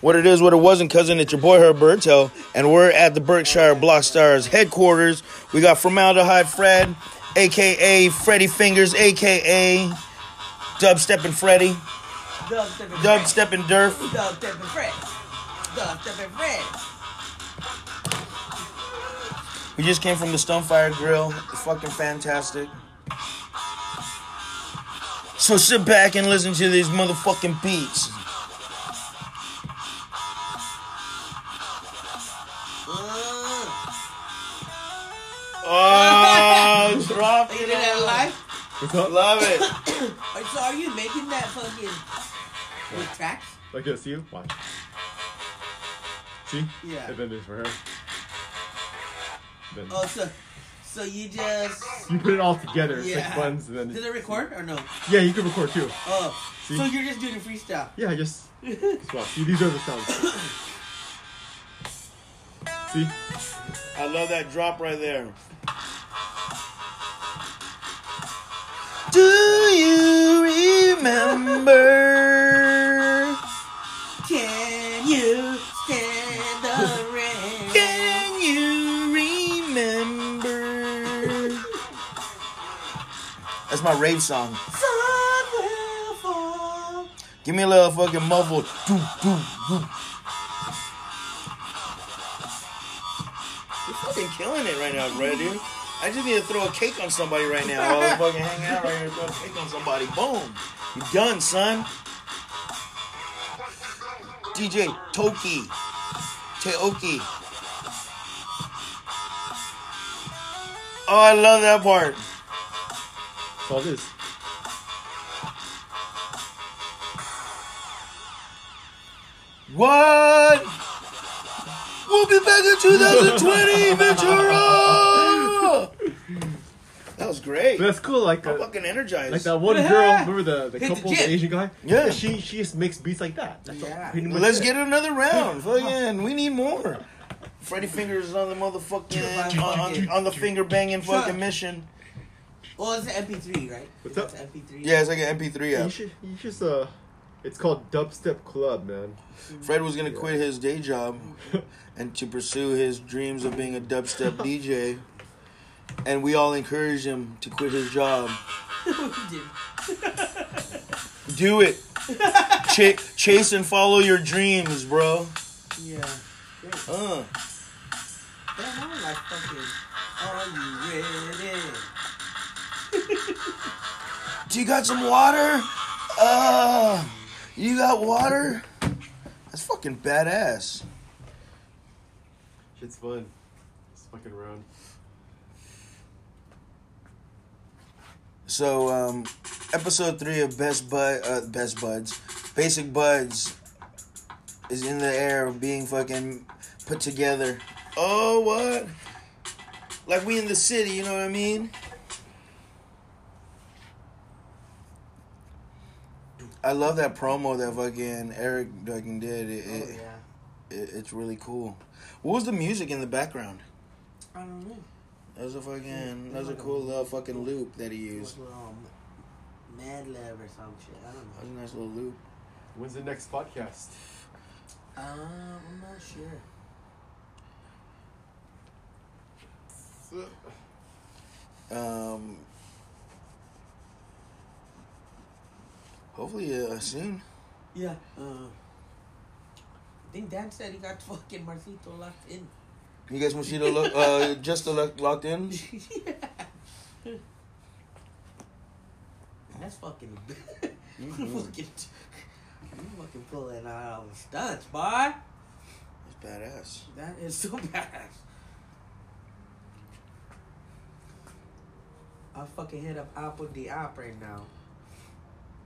What it is, what it wasn't, cousin. It's your boy Herberto, and we're at the Berkshire Block Stars headquarters. We got Formaldehyde Fred, aka Freddy Fingers, aka Dubsteppin' Freddy, Dubstep and Dubsteppin' Durf. Dubstep and Fred. Dubstep and Fred. We just came from the Stonefire Grill. It's fucking fantastic. So sit back and listen to these motherfucking beats. Oh, drop you it. did that live? Love it. So are you making that fucking with tracks? Like this, see you? Why? See? Yeah. And then this for her. Then Oh, so so you just you put it all together, it's Yeah. like buns, and then did it record or no? yeah, you can record too. Oh, See? so you're just doing a freestyle. Yeah, I just just watch. See, these are the sounds. See? I love that drop right there. Do you remember? That's my rave song. Sun will fall. Give me a little fucking muffled. Doo, doo, doo. You're fucking killing it right now, bro, dude. I just need to throw a cake on somebody right now. While I'm fucking hanging out right here, throw a cake on somebody. Boom. You done, son. DJ Toki. Teoki. Oh, I love that part. That's all this. What? We'll be back in 2020, Ventura! That was great. But that's cool. Like I'm uh, fucking energized. like that one girl. Remember the the Hit the couple, the gym. Asian guy? Yeah. She she just makes beats like that. That's Yeah. all. Let's it. get another round. Fucking, we need more. Freddy Fingers on the motherfucking on, on, on the finger banging fucking mission. Well, it's an MP3, right? What's up? It's an MP3. Yeah, it's like an MP3 You should you should uh, it's called Dubstep Club, man. Fred was gonna quit his day job and to pursue his dreams of being a dubstep DJ, and we all encouraged him to quit his job. Do it. Ch- chase and follow your dreams, bro. yeah. Great. Uh. Damn, I like fucking. Are you ready? Do you got some water? Uh, you got water? That's fucking badass. Shit's fun. It's fucking around. So, um, episode three of Best Bud, uh, Best Buds, Basic Buds, is in the air being fucking put together. Oh, what? Like we in the city, you know what I mean? I love that promo that fucking Eric fucking did. It, Oh, it, yeah. it, it's really cool. What was the music in the background? I don't know. That was a fucking, that was a cool little fucking loop that he used. was um, Mad Lab or some shit. I don't know. That was a nice little loop. When's the next podcast? Um, I'm not sure. Um, hopefully uh, soon. Yeah. Uh, I think Dan said he got fucking Marcito locked in. You guys Mosquito lo- uh, just lo- locked in? yeah. That's fucking. you Mhm. fucking. You fucking pulling out all the stunts, boy. It's badass. That is so badass. I fucking hit up Apple the app right now.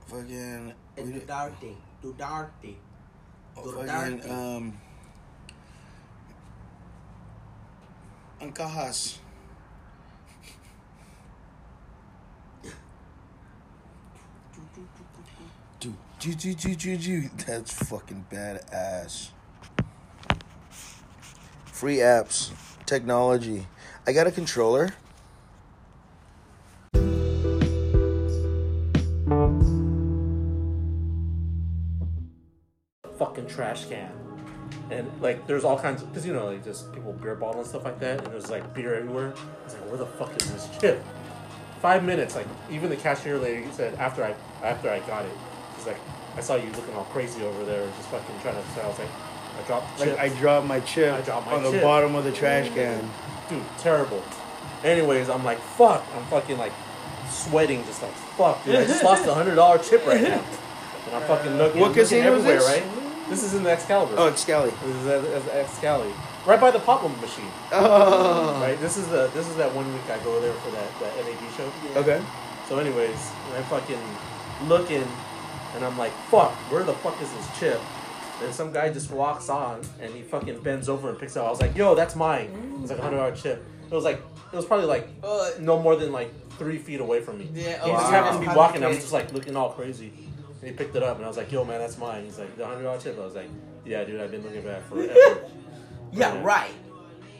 Fucking, we And did- Dudarte. Dudarte. oh, fucking, um, Ancajas. Do, do, do, do, do, do. That's fucking badass. Free apps, technology. I got a controller. Trash can. And like, there's all kinds of, because you know, like just people beer bottle and stuff like that, and there's like beer everywhere. It's like, where the fuck is this chip? Five minutes, like even the cashier lady said after I after I got it, she's like, I saw you looking all crazy over there, just fucking trying to. So I was like, I dropped Like chip. I dropped my chip I dropped my on the bottom of the trash can. dude, terrible. Anyways, I'm like, fuck. I'm fucking like sweating, just like, fuck, dude. I just lost a hundred dollar chip right now. And I'm fucking looking, What looking everywhere, this? right? This is in the Excalibur. Oh, it's Scally. This is at, at Excalibur. Right by the pop up machine. Oh. Right? This is the this is that one week I go there for that, that NAD show. Okay. So anyways, I'm fucking looking and I'm like, fuck, where the fuck is this chip? And some guy just walks on and he fucking bends over and picks it up. I was like, yo, that's mine. It's like a hundred dollar chip. It was like it was probably like Uh, no more than like three feet away from me. Yeah, he oh, just wow. happened to be walking. I was just like looking all crazy. And he picked it up and I was like, yo, man, that's mine. He's like, the hundred dollar chip. I was like, yeah, dude, I've been looking for that forever. yeah, right.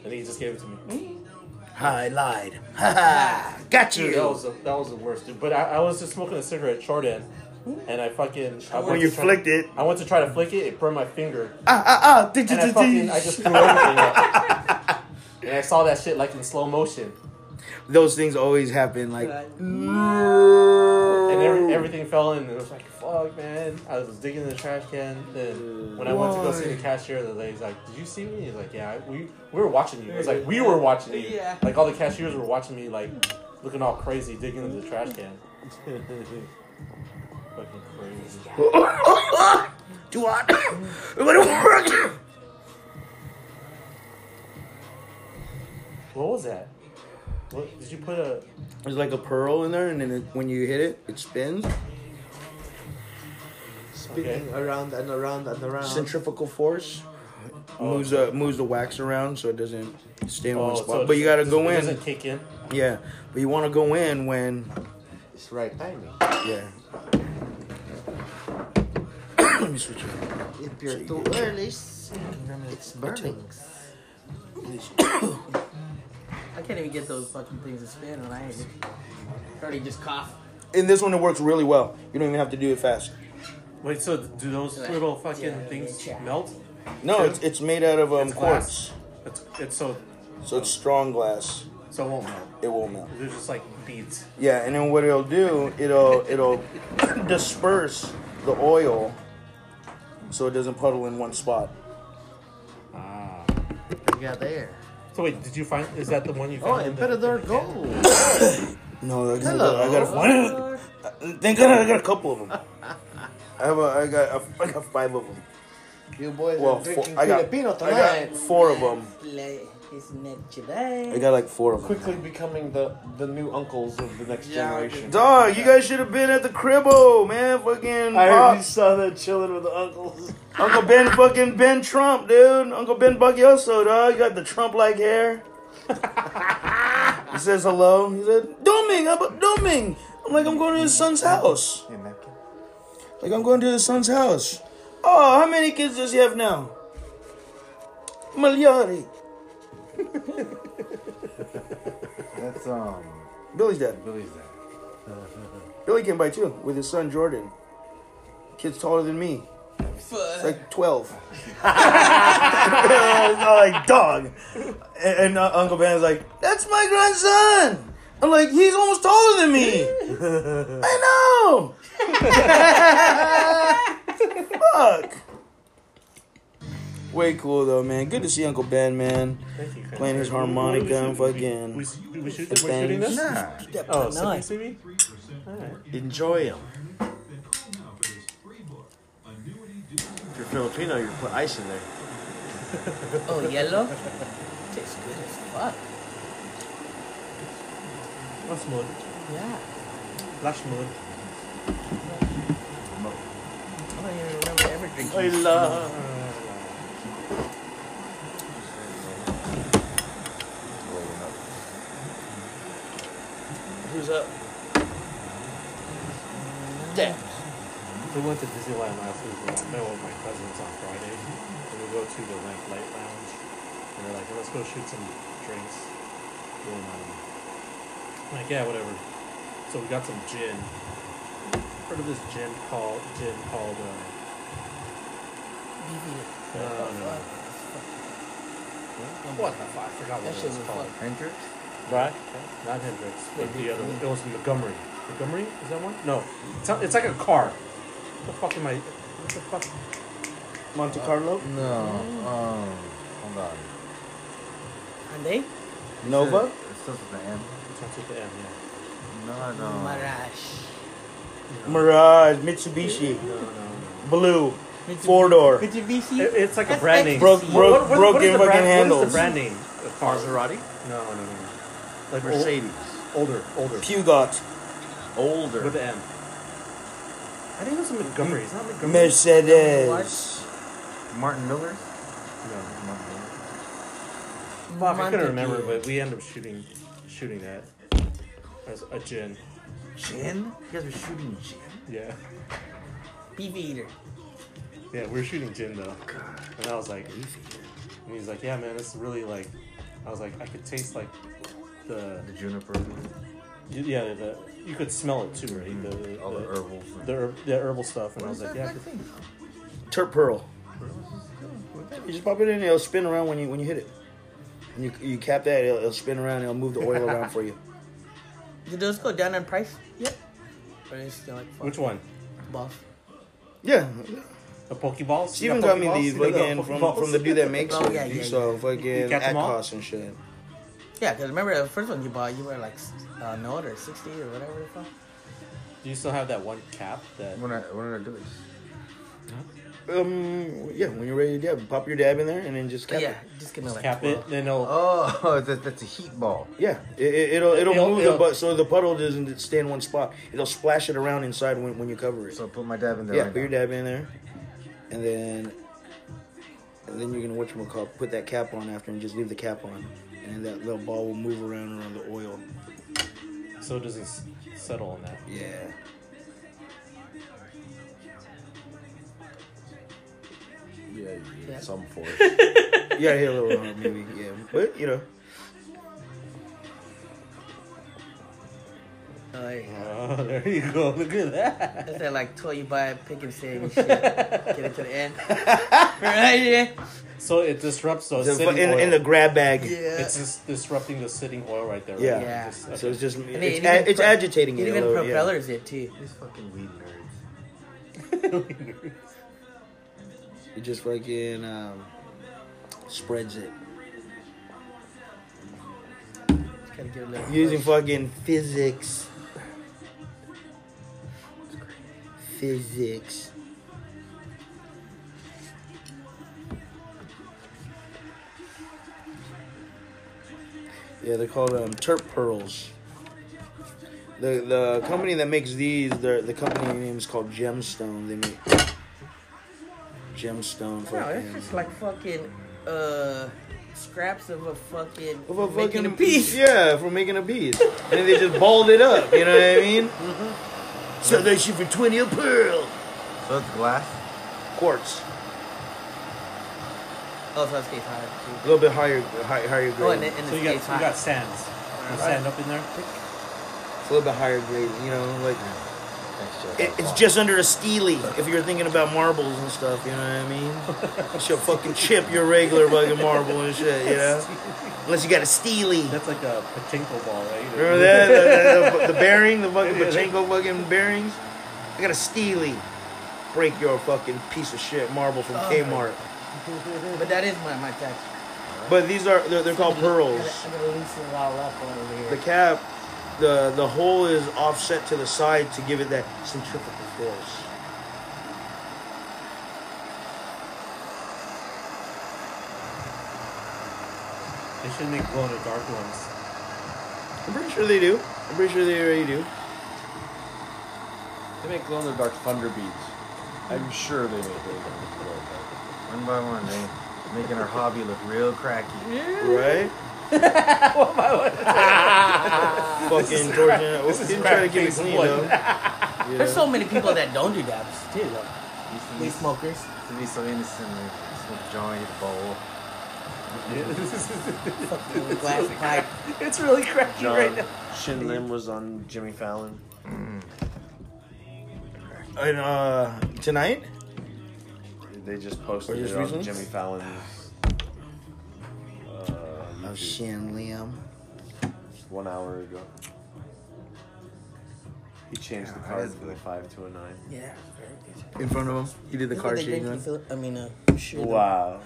and he just gave it to me. I lied. Ha ha. Got Dude, that was the, that was the worst, dude. But I, I was just smoking a cigarette, short end, and I fucking I When went you to try- flicked it. I went to try to flick it. It burned my finger, Ah ah ah. and I fucking I just threw everything up. And I saw that shit like in slow motion, Those things always happen. Like. and every, everything fell in. And it was like, fuck, man. I was digging in the trash can. Then when I went to go see the cashier, the lady's like, "Did you see me?" He's like, "Yeah, we we were watching you." It was like we were watching you. Yeah. Like all the cashiers were watching me, like looking all crazy, digging into the trash can. Fucking crazy. Do what? It would work. What was that? What did you put a? There's like a pearl in there, and then it, when you hit it, it spins. Spinning around and around and around. Centrifugal force oh, moves the moves the wax around so it doesn't stay in Oh, one so spot. it but you gotta doesn't- go it in. Doesn't kick in. Yeah, but you want to go in when It's right timing. yeah. Let me switch it. If you're too early, it's burning. I can't even get those fucking things to spin when I already just cough. In this one, it works really well. You don't even have to do it fast. Wait, so do those little fucking Yeah, things yeah. melt? No, it's it's made out of um It's glass. quartz, It's it's so so it's strong glass. so it won't melt. It won't melt. They're just like beads. Yeah, and then what it'll do, it'll it'll disperse the oil, so it doesn't puddle in one spot. Ah. You got there. So wait, did you find? Is that the one you Oh, found? in the- Emperador in the Gold. No, I gotta, Hello. I gotta find. Thank God, I got a couple of them. I have a, I got, a, I got five of them. You boys Well, are four, drinking I got, Filipino I tonight. got four of them. It's not today. I got like four of them. quickly becoming the the new uncles of the next Yeah, generation. Dog, you guys should have been at the cribbo, man. Fucking I heard you saw that chilling with the uncles. Uncle Ben, fucking Ben Trump, dude. Uncle Ben Bagioso, dog. You got the Trump-like hair. he says hello. He said, "Doming, how about Doming?" I'm like, I'm going to his son's house. Hey, napkin. Like I'm going to his son's house. Oh, how many kids does he have now? Magliari. That's um Billy's dad. Billy's dad. Billy came by too with his son Jordan. Kid's taller than me. It's like 12. it's not like dog. And, and uh, Uncle Ben's like, that's my grandson. I'm like, he's almost taller than me. I know. Fuck. Way cool though, man. Good to see Uncle Ben, man. Thank you. Playing his What- what harmonica are we and shooting? fucking shoot, the shooting this? Nah, Oh, Nice. sipping CB? Alright. enjoy them. If you're Filipino, you put ice in there. Oh, yellow? Tastes good as fuck. That's smooth. Yeah. That's smooth. I love. Who's up? Damn. We went to Disneyland last week. I met with my cousins on Friday. And we go to the Lamp Light Lounge. And they're like, let's go shoot some drinks. And um, like, yeah, whatever. So we got some gin. Heard of this gin called gin called uh, Beefeater. No, no, no. What the fuck? I forgot That what shit it was was called. fuck. Hendrick's? Right? Not Hendrick's, but the other one. It was Montgomery. Montgomery? Is that one? No. It's, not, it's like a car. What the fuck am I? What the fuck? Monte Carlo, No. Um, hold on. And they? Nova. It starts with the M. It starts with the M, yeah. No, no. Mirage. Mirage, Mitsubishi, No, no, no. Blue, four door. Mitsubishi. It, it's like a That's brand name. Broke- broke- What- what- what is broken the fucking brand, handles. What is the brand name? of? Maserati? No, no, no, no. Like Mercedes. older, older. Peugeot, Older. With the M. I think it was a Montgomery. It's not Montgomery. Mercedes. Martin Miller? No. Martin Miller. Fuck, I couldn't Montague. remember, but we ended up shooting, shooting that as a gin. Gin? You guys were shooting gin? Yeah, Beefeater. yeah, we were shooting gin though, oh, God. and I was like, beef eater. and he's like, yeah, man, it's really like, I was like, I could taste like the, The juniper. yeah, the you could smell it too, right? The, the, All the herbals. the, herb, the herbal stuff, and I was like, yeah, could- thing? Terp Pearl. You just pop it in, it'll spin around when you when you hit it. And you you cap that, it'll, it'll spin around, it'll move the oil around for you. Did those go down in price yet? Or is still like which one? boss? Yeah, The Pokeballs? Steven even got me these You got the fucking from, from the dude that makes Oh, it. yeah, yeah, so yeah. fucking catch at 'em all? cost and shit. Yeah, because remember the first one you bought, you were like uh, note or 60 or whatever the fuck. Do you still have that one cap that? When I, when I do this? Um, yeah, when you're ready to dab, pop your dab in there and then just cap yeah, it. just give me like cap 12. it, then it'll. Oh, that, that's a heat ball. Yeah, it, it, it'll it'll, It'll- move it'll- the but so the puddle doesn't stay in one spot. It'll splash it around inside when, when you cover it. So put my dab in there yeah, right put your dab in there, and then and then you're gonna what you call put that cap on after and just leave the cap on, and then that little ball will move around around the oil. So it doesn't settle on that. Yeah. Yeah, you Yeah. some force. Yeah, hit a little hard maybe. Yeah, but you know, Oh, yeah. Oh, there you go. Look at that. That's that like toy you buy at Pick and Save and shit. Get it to the end. right, yeah. So it disrupts the the, sitting in, oil. in the grab bag. Yeah. It's just disrupting the sitting oil right there. Right? Yeah. Yeah. Just- okay. So it's just And it's, it- it a- it's pro- agitating It it a even little. Yeah. propellers it too. These fucking weed nerds. It just fucking um, spreads it Just gotta give it a little using push. fucking physics. Physics. Yeah, they're called um, Terp Pearls. The the company that makes these, the the company name is called Gemstone. They make Gemstone. No, it's just like fucking uh scraps of a fucking Of a making fucking a piece. Yeah, from making a piece. and they just balled it up, you know what I mean? Sell that shit for 20 a pearl. So it's glass? Quartz. Oh, so it stays higher A little bit higher higher, higher grade. Oh, and, it- and So you got you got sands. You sand up in there. it's a little bit higher grade, you know, like Thanks, Jeff. It, it's just under a steely if you're thinking about marbles and stuff, you know what I mean? She'll fucking chip your regular fucking marble and shit, you know? Unless you got a steely. That's like a pachinko ball, right? Remember that? The, the- the bearing, the fucking pachinko fucking bearings? I got a steely. Break your fucking piece of shit marble from Oh. Kmart. But that is my my tax. But these are they're, they're called I pearls. gotta, I gotta loosen it all up over here. The cap, the the hole is offset to the side to give it that centrifugal force. They should make glow in the dark ones. I'm pretty sure they do. I'm pretty sure they already do. They make glow in the dark thunder beads. I'm sure they make those. On the One by one, they making our hobby look real cracky. Right? Fucking torching it. Well, didn't try to keep it clean though. You There's so many people that don't do dabs too. Though. Used Weed smokers. to be so innocent, like smoke joint, bowl. Fucking glass pipe. it's really cracky John right now. Shin Lim was on Jimmy Fallon. And uh, tonight, They just posted just it on recently? Jimmy Fallon's. Oh, Shin Lim. one hour ago. He changed the Yeah, card that's from a five to a nine. Yeah, very good. In front of him. He did the Look card what they change drink one. in Phil- I mean, uh, I'm sure. the- Wow,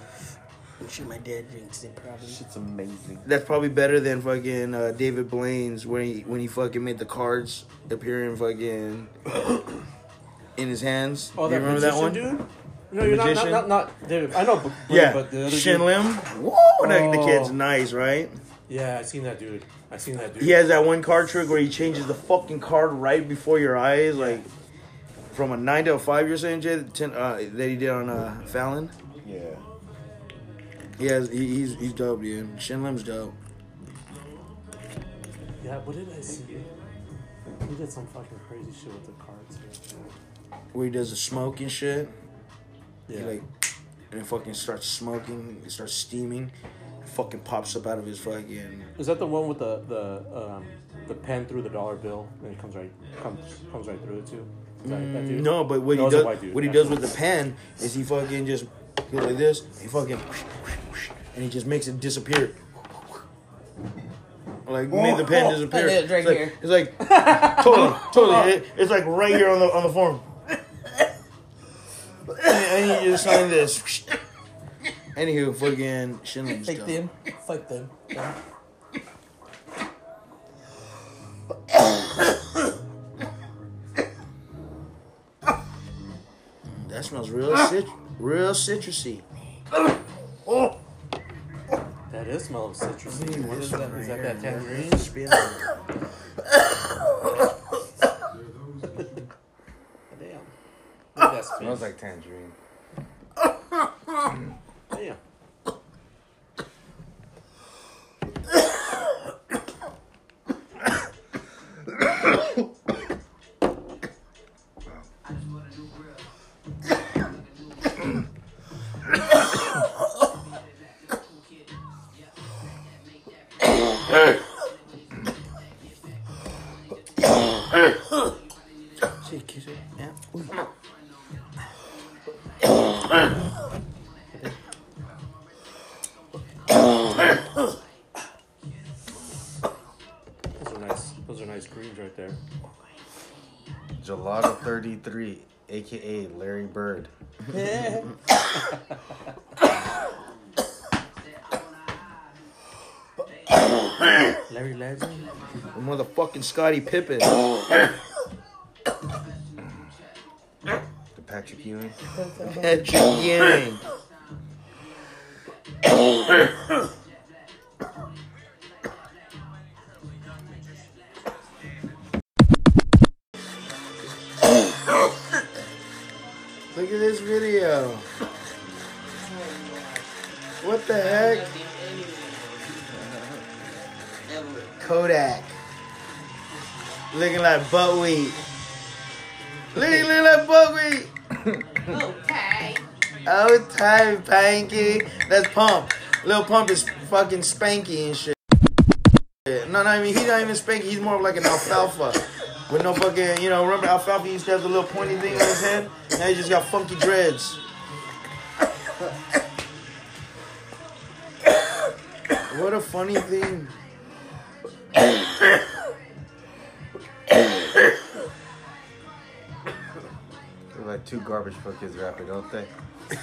I'm sure my dad drinks it probably. shit's amazing. That's probably better than fucking uh, David Blaine's when he when he fucking made the cards appear in fucking in his hands. Oh, you that remember that one? dude? No, you're not, not, not, not David. I know, but, Yeah, but the other Shin dude- Lim. Whoa, that, the Oh. kid's nice, right? Yeah, I seen that dude. I seen that dude. He has that one card trick where he changes the fucking card right before your eyes, like from a nine to a five. You're saying, Jay, ten, uh, that he did on uh, Fallon. Yeah. He has, he, he's he's dope, dude. Shin Lim's dope. Yeah, what did I see? He did some fucking crazy shit with the cards. Where he does the smoke and shit. Yeah. He like, and it fucking starts smoking. It starts steaming. Fucking pops up out of his fucking. Is that the one with the the um, the pen through the dollar bill and it comes right comes comes right through it too? Is that, that dude? No, but what No, he does, dude. what he does with the pen is he fucking just goes like this. He fucking and he just makes it disappear. Like make the pen oh, disappear. It right it's like. It's like totally, totally. It- it's like right here on the on the form. And he just signed this. Anywho, fucking Shin Lim's Take dope. them. Fuck them. That smells real cit- real citrusy. That is smell of citrusy. What is that? Is that that tangerine? Damn. That's Smells like tangerine. Damn. Shit, Gelato 33, aka Larry Bird. Larry Legend. The motherfucking Scottie Pippen. The Patrick Ewing. Patrick Ewing. buckwheat. Looking, looking like buckwheat. Okay. Oh, time, Panky. That's Pump. Lil Pump is fucking spanky and shit. No, no, I mean, he's not even spanky. He's more of like an alfalfa. With no fucking, you know, remember alfalfa used to have the little pointy thing on his head? Now he just got funky dreads. What a funny thing. Two garbage for kids rapping, don't they?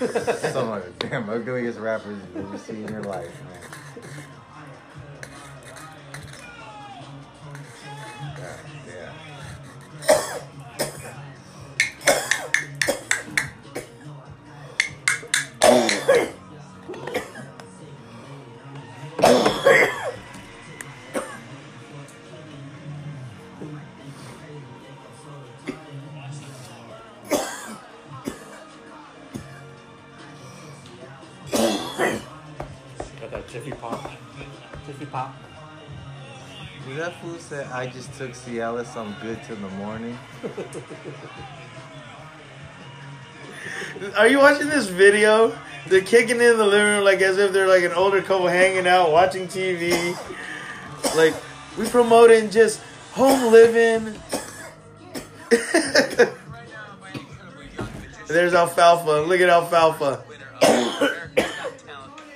Some of the damn ugliest rappers you've ever seen in your life, man. I just took Cialis, I'm good till the morning? Are you watching this video? They're kicking in the living room like as if they're like an older couple hanging out, watching TV. Like, we promoting just home living. There's Alfalfa. Look at Alfalfa. Winner Got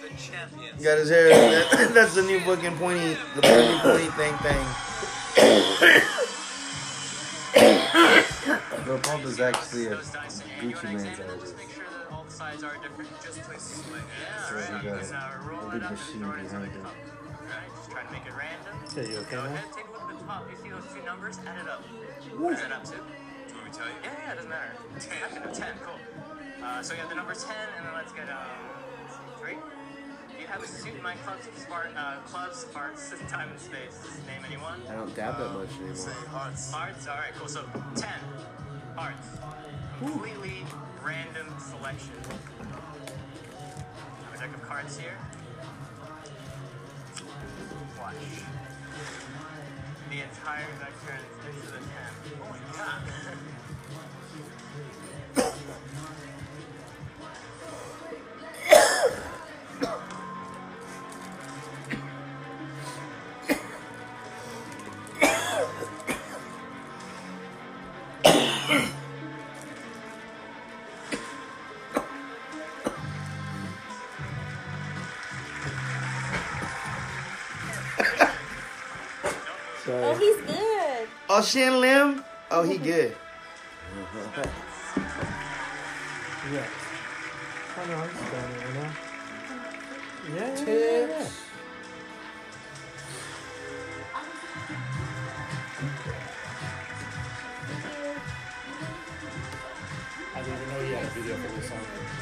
the champions. Got his hair. that- that's the new fucking pointy, the pointy pointy thing thing. Bro, Pump is actually a Those dice and you Gucci and Mane's artist. make sure that all the sides are different. Just place. Yeah, So right. we got Because, roll a big machine throw it into the behind it. cup. Right? Just try to make it random. Okay, you okay Go now? ahead, take a look at the top. You see those two numbers? Add it up. What is that up to? Do you want me to tell you? Yeah, yeah, it doesn't matter. Ten. I can do ten. Cool. Uh, so we have the number ten, and then let's get um three. Do you have a suit? My clubs, smart, uh, clubs, hearts, time and space. Name anyone? I don't dab that much anymore. Say hearts. Hearts. All right, cool. So ten hearts. Completely random selection. I have a deck of cards here. Watch. The entire deck turns into the ten. Oh my god. Oh, Shin Lim. Oh, he good. Yeah. I know, I'm standing right now. Yeah, yeah, yeah, yeah. I didn't even know you had a video for this song.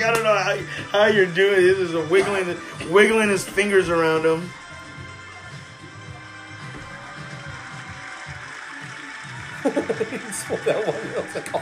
Like, I don't know how, how you're doing this. Is a wiggling, wiggling his fingers around him. one. Was like, oh,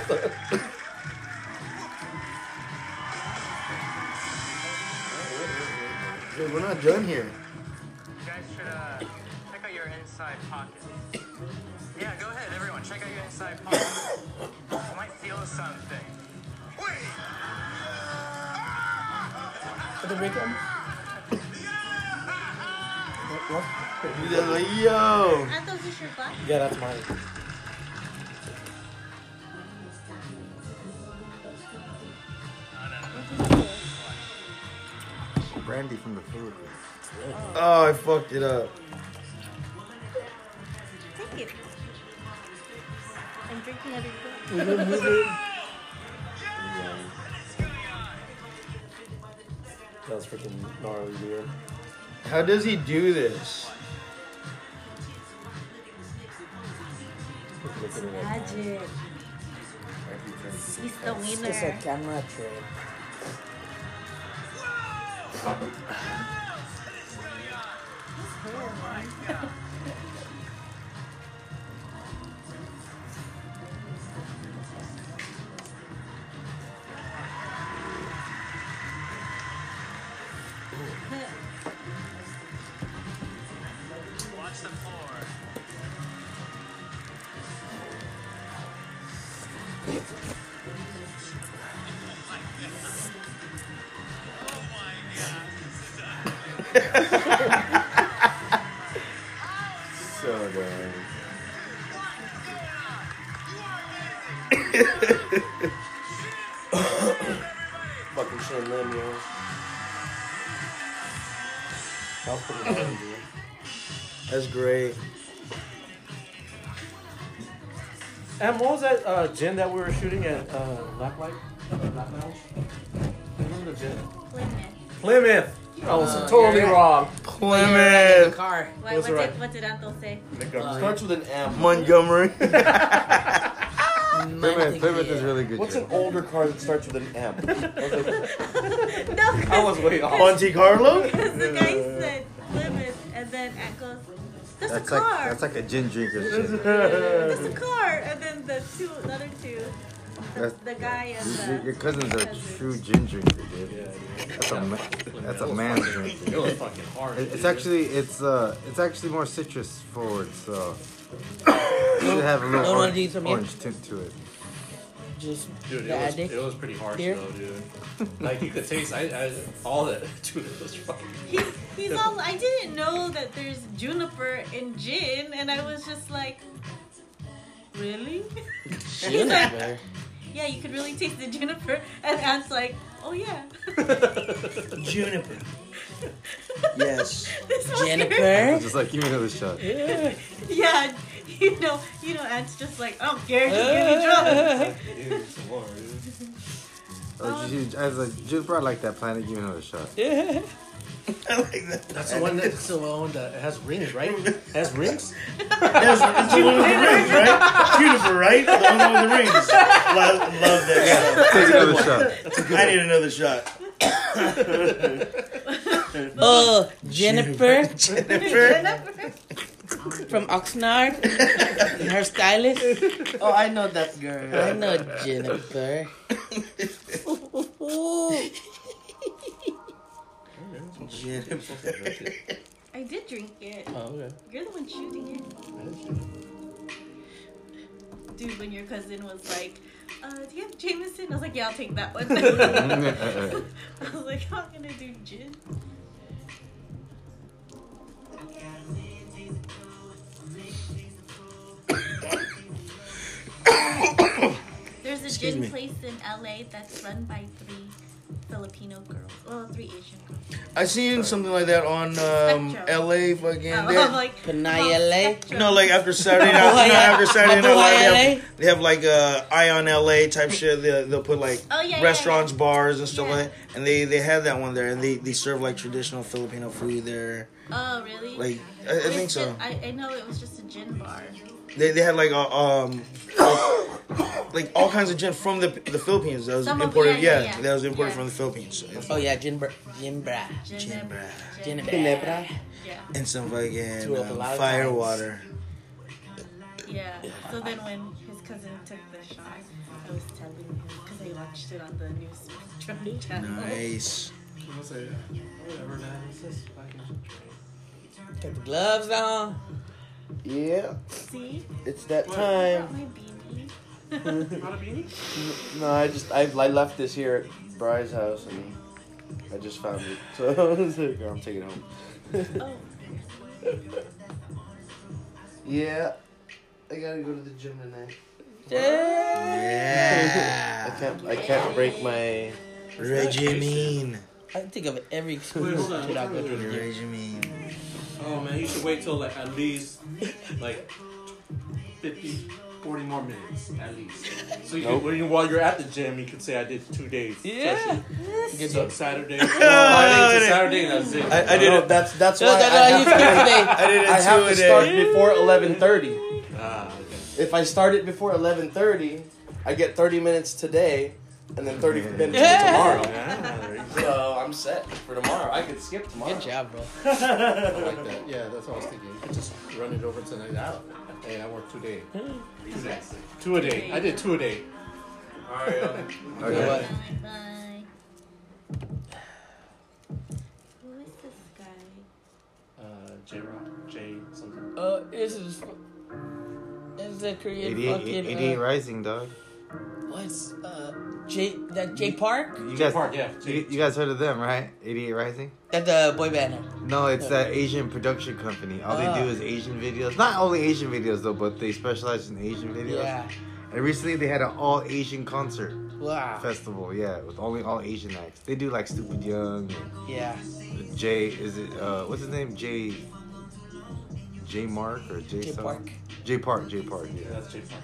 does he do this? Looking at it. Magic. He's the It's a winner. camera trick. And what was that uh, gin that we were shooting at uh, Blacklight? Black Lounge? Remember the gin? Plymouth. I was Uh, totally yeah, yeah. wrong. The Plymouth. car. Why, what, are right. did, what did Anto say? Starts with an M. Montgomery. Plymouth, Plymouth is really good. What's shit. an older car that starts with an M? I was like, No, I was way off. Monte Carlo? because the guy said Plymouth, and then Ant goes, "That's, That's a like car. that's like a gin drinker shit. That's a car." And then the two, the other two, the, That's- the guy and Your, the your cousin's a true gin drinker, dude. That's a ma- that's a man's drink. It was fucking hard. It- It's actually it's uh it's actually more citrus forward, so It should have a little Don't wanna orange, some here? orange tint to it. Just Dude, it was, addict. it was pretty harsh Here? though, dude. Like you could taste, I, I all that, dude. It was fucking. He, he's all. I didn't know that there's juniper in gin, and I was just like, really? Juniper. yeah, you could really taste the juniper. And Ant's like, oh yeah. Juniper. Yes. This fucker- Jennifer. It's just like, give me another shot. Yeah, yeah, you know, you know, Ant's just like, I don't care, just give me drugs. Dude, some more, dude. Oh, you- I was like, Juniper, I like that planet. Give me another shot. Yeah. I like that. That's the one that's the one that has rings, right? has rings. That's it's the one with the rings, right? Juniper, right? The one with the rings. Love, love that Take another shot. shot. I need another shot. Oh, Jennifer Jennifer. from Oxnard. Her stylist. Oh, I know that girl. I know Jennifer. Jennifer. I did drink it. Oh, okay. You're the one shooting it. Dude, when your cousin was like, uh, do you have Jameson? I was like, yeah, I'll take that one. I was like, I'm gonna do gin. There's a Excuse gin me. place in LA that's run by three Filipino girls. Well, three Asian girls. I seen something like that on um, LA fucking. Oh, they- like, Panay well, LA? Spectrum. No, like after Saturday night, you know, after Saturday night, Mabuhay they, have, they have like uh, Ion LA type shit. They, they'll put like Oh, yeah, yeah, restaurants, yeah. bars, and stuff Yeah. like that. And they they have that one there, and they, they serve like traditional Filipino food there. Oh, really? Like I, I think so. just- I, I know it was just a gin bar. They, they had like a, um like, like all kinds of gin from the the Philippines that was Some of- imported. yeah, Yeah, yeah, yeah. that was imported Yeah. from the Philippines. So it's- Oh yeah, Ginbra. Ginbra. Ginebra. Ginebra. Yeah. and some fucking Two of the um, loud fire times. water. Yeah. So then when his cousin took the shot, I was telling him because I watched it on the new Spectrum channel. Nice. I'll say, whatever, man. It's just fucking. Got the gloves on. Yeah, See? it's that I time. brought my beanie. Not a beanie? No, I just I, I left this here at Bry's house and I just found it. So I'm taking it home. Oh. Yeah, I gotta go to the gym tonight. Yeah. I can't I can't break my. Regime. I think of every excuse to not go to the gym. Regime. Oh man, you should wait till like at least like 50, 40 more minutes at least. So you Nope. can, while you're at the gym, you can say I did two days. Yeah. Good so Saturday. Friday to Saturday, and that's it. I, I did No, it. that's that's No, why no, I no, have, you. I did it I have to two start before eleven thirty. Ah, okay. If I start it before eleven thirty, I get thirty minutes today, and then thirty minutes Yeah. tomorrow. Yeah, there you go. So I'm set for tomorrow. I could skip tomorrow. Good job, bro. I like that. Yeah, that's what I was thinking. You could just run it over tonight out. Hey, I worked two days. Two days. Two a day. I did two a day. Alright, um, Okay. Bye. Bye. Who is this guy? uh, J Rock, J something. Uh, is. This is a Korean 88, fucking. 88 uh, Rising, dog. What's uh J that Jay Park? You J guys, Park, yeah. you, you guys heard of them, right? 88 Rising. That's the boy band. No, it's that Asian production company. All they Ah. do is Asian videos. Not only Asian videos though, but they specialize in Asian videos. Yeah. And recently they had an all Asian concert Wow. festival. Yeah, with only all Asian acts. They do like Stupid Young. Yeah. And Jay, is it? uh What's his name? Jay. J Mark or J. J? Park. Jay Park. Jay Park. Yeah, Yeah. that's Jay Park.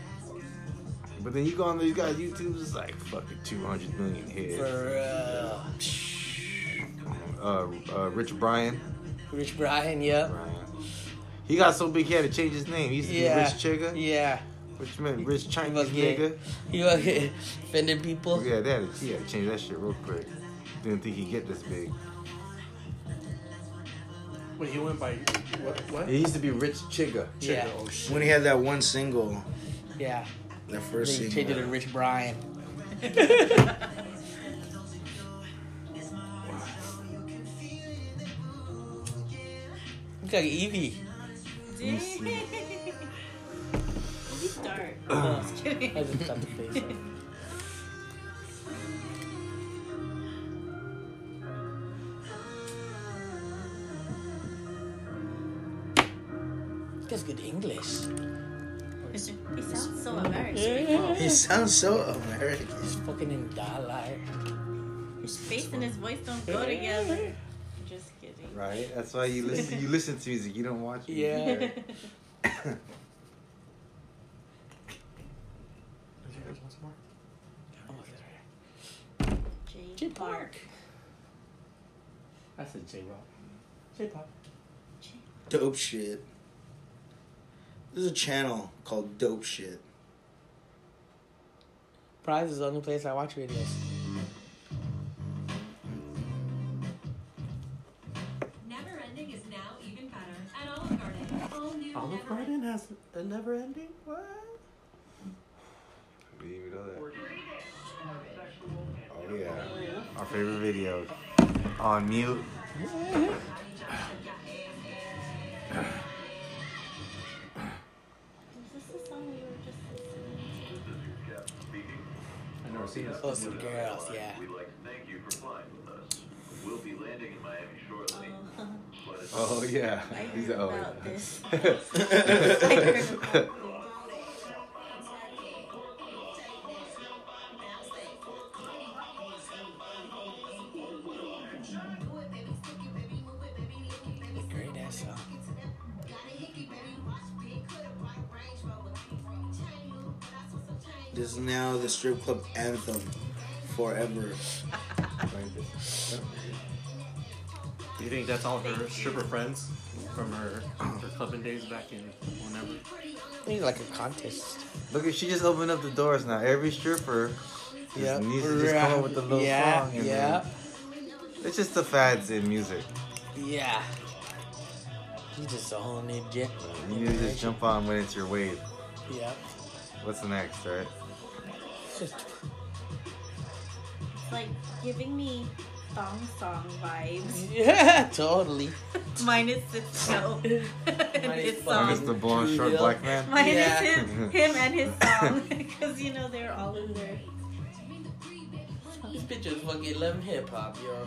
But then you go on these guys' YouTube, it's like fucking 200 million hits. For uh, Uh, uh, Rich Brian. Rich Brian. Yep. Brian. He got so big he had to change his name. He used to Yeah. be Rich Chigga. Yeah. Which meant Rich Chinese was nigga. He was offended people. Yeah, they had, to, he had to change that shit real quick. Didn't think he'd get this big. Wait, he went by what? What? He used to be Rich Chigga. Yeah. Oh shit. When he had that one single, Yeah. That first They changed it to. Rich Brian. Look like Evie. start. Uh, Just kidding. I just got the face off. That's good English. he sounds so American. Mm-hmm. He sounds so American. He's fucking in dollar. His face and his voice don't go together. Just kidding. Right? That's why you listen. You listen to music. You don't watch. music, Yeah. right? J J Park. I said J Rock. J Pop. Dope shit. There's a channel called Dope Shit. Prize is the only place I watch videos. Never ending is now even better at Olive Garden. All new Olive Garden has a never ending? What? Do you even know that? Oh, oh yeah, our favorite videos. on mute. in Miami shortly. to? Oh, But it's Oh yeah, I he's heard oh. about this. This is now the strip club anthem forever. Do you think that's all her stripper friends from her her clubbing days back in whenever? I think like a contest. Look at she just opened up the doors now. Every stripper just Yep. needs to just come up with a little yeah, song. Yeah. then- It's just the fads in music. Yeah. You just own it, yeah. You need to just jump on when it's your wave. Yeah. What's next, right? It's like giving me thong song vibes. Yeah, totally. Minus the show. and Minus his Minus song. the blonde short Julia. black man. Minus Yeah. him, him and his song. Because, you know, they're all in there. This bitch is fucking loving hip hop, yo.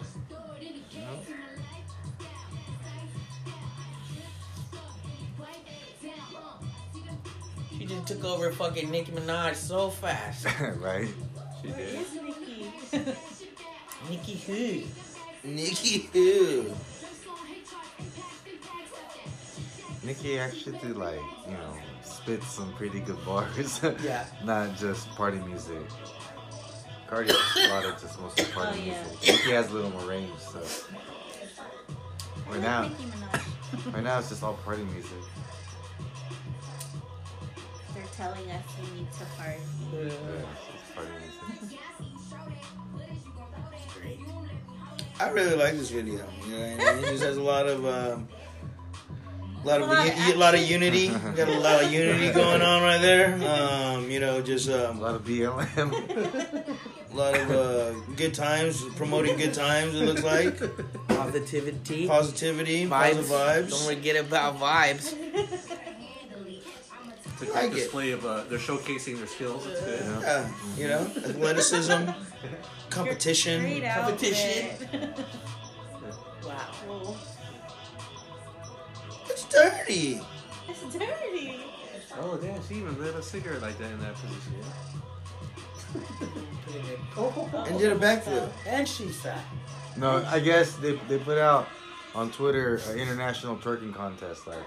She just took over fucking Nicki Minaj so fast. right? She Where did. is Nicki? Nicki who? Nicki who? Nicki actually did like, you know, spit some pretty good bars. Yeah. Not just party music. Cardi has a lot of just mostly oh, party Oh, yeah. music. Nicki has a little more range, so right now right now it's just all party music. They're telling us we need to party. Yeah, it's party music. I really like this video. You know I mean? It just has a lot of um, a lot of A lot of u- a lot of action. unity. Got a lot of unity going on right there. Um, you know, just A um, lot of BLM. a lot of uh, good times, promoting good times. It looks like Positivity. positivity, Vibes. positive vibes. Don't forget about vibes. It's a great Like it. display of uh, they're showcasing their skills. It's good. Yeah, you know, athleticism, competition. Competition. Wow. It's dirty. It's dirty. Oh damn, she even lit a cigarette like that in that position. And did a backflip. And she's fat. No, I guess they, they put out on Twitter an international twerking contest. Like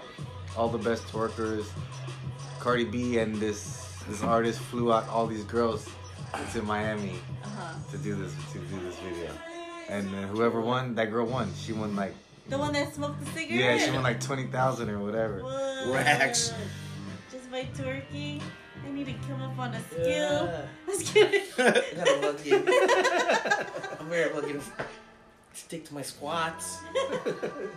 all the best twerkers. Cardi B and this this artist flew out all these girls to Miami Uh-huh. to do this to do this video. And uh, whoever won, that girl won. She won like The one that smoked the cigarette? yeah, she won like twenty thousand or whatever. What? Racks. Just by twerking? I need to come up on a skill. Yeah. Let's get it. I gotta fucking. I'm very fucking. Stick to my squats.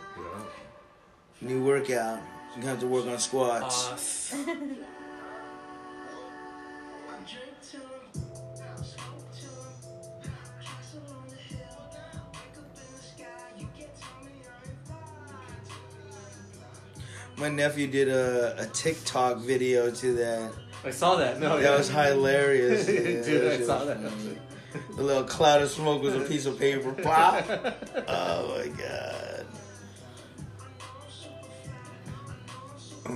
New workout. You have to work on squats. Off. My nephew did a, a TikTok video to that. I saw that. No, that yeah. was hilarious. Dude, that I saw that. funny. The little cloud of smoke was a piece of paper. Pop. Oh my god. You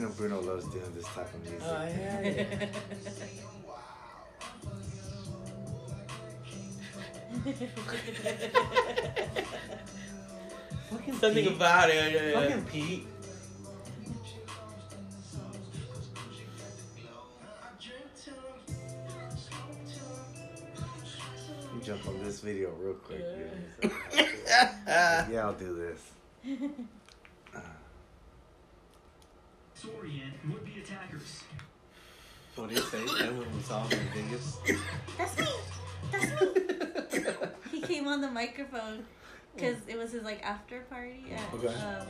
know Bruno loves doing this type of music. Oh, yeah, yeah. Fucking Something Pete. about it. Yeah, yeah. Fucking Pete. Let me jump on this video real quick. dude. yeah, I'll do this. Orient would be attackers. What do you say? And when we saw him in Vegas. Microphone because it was his like after party at Okay. um,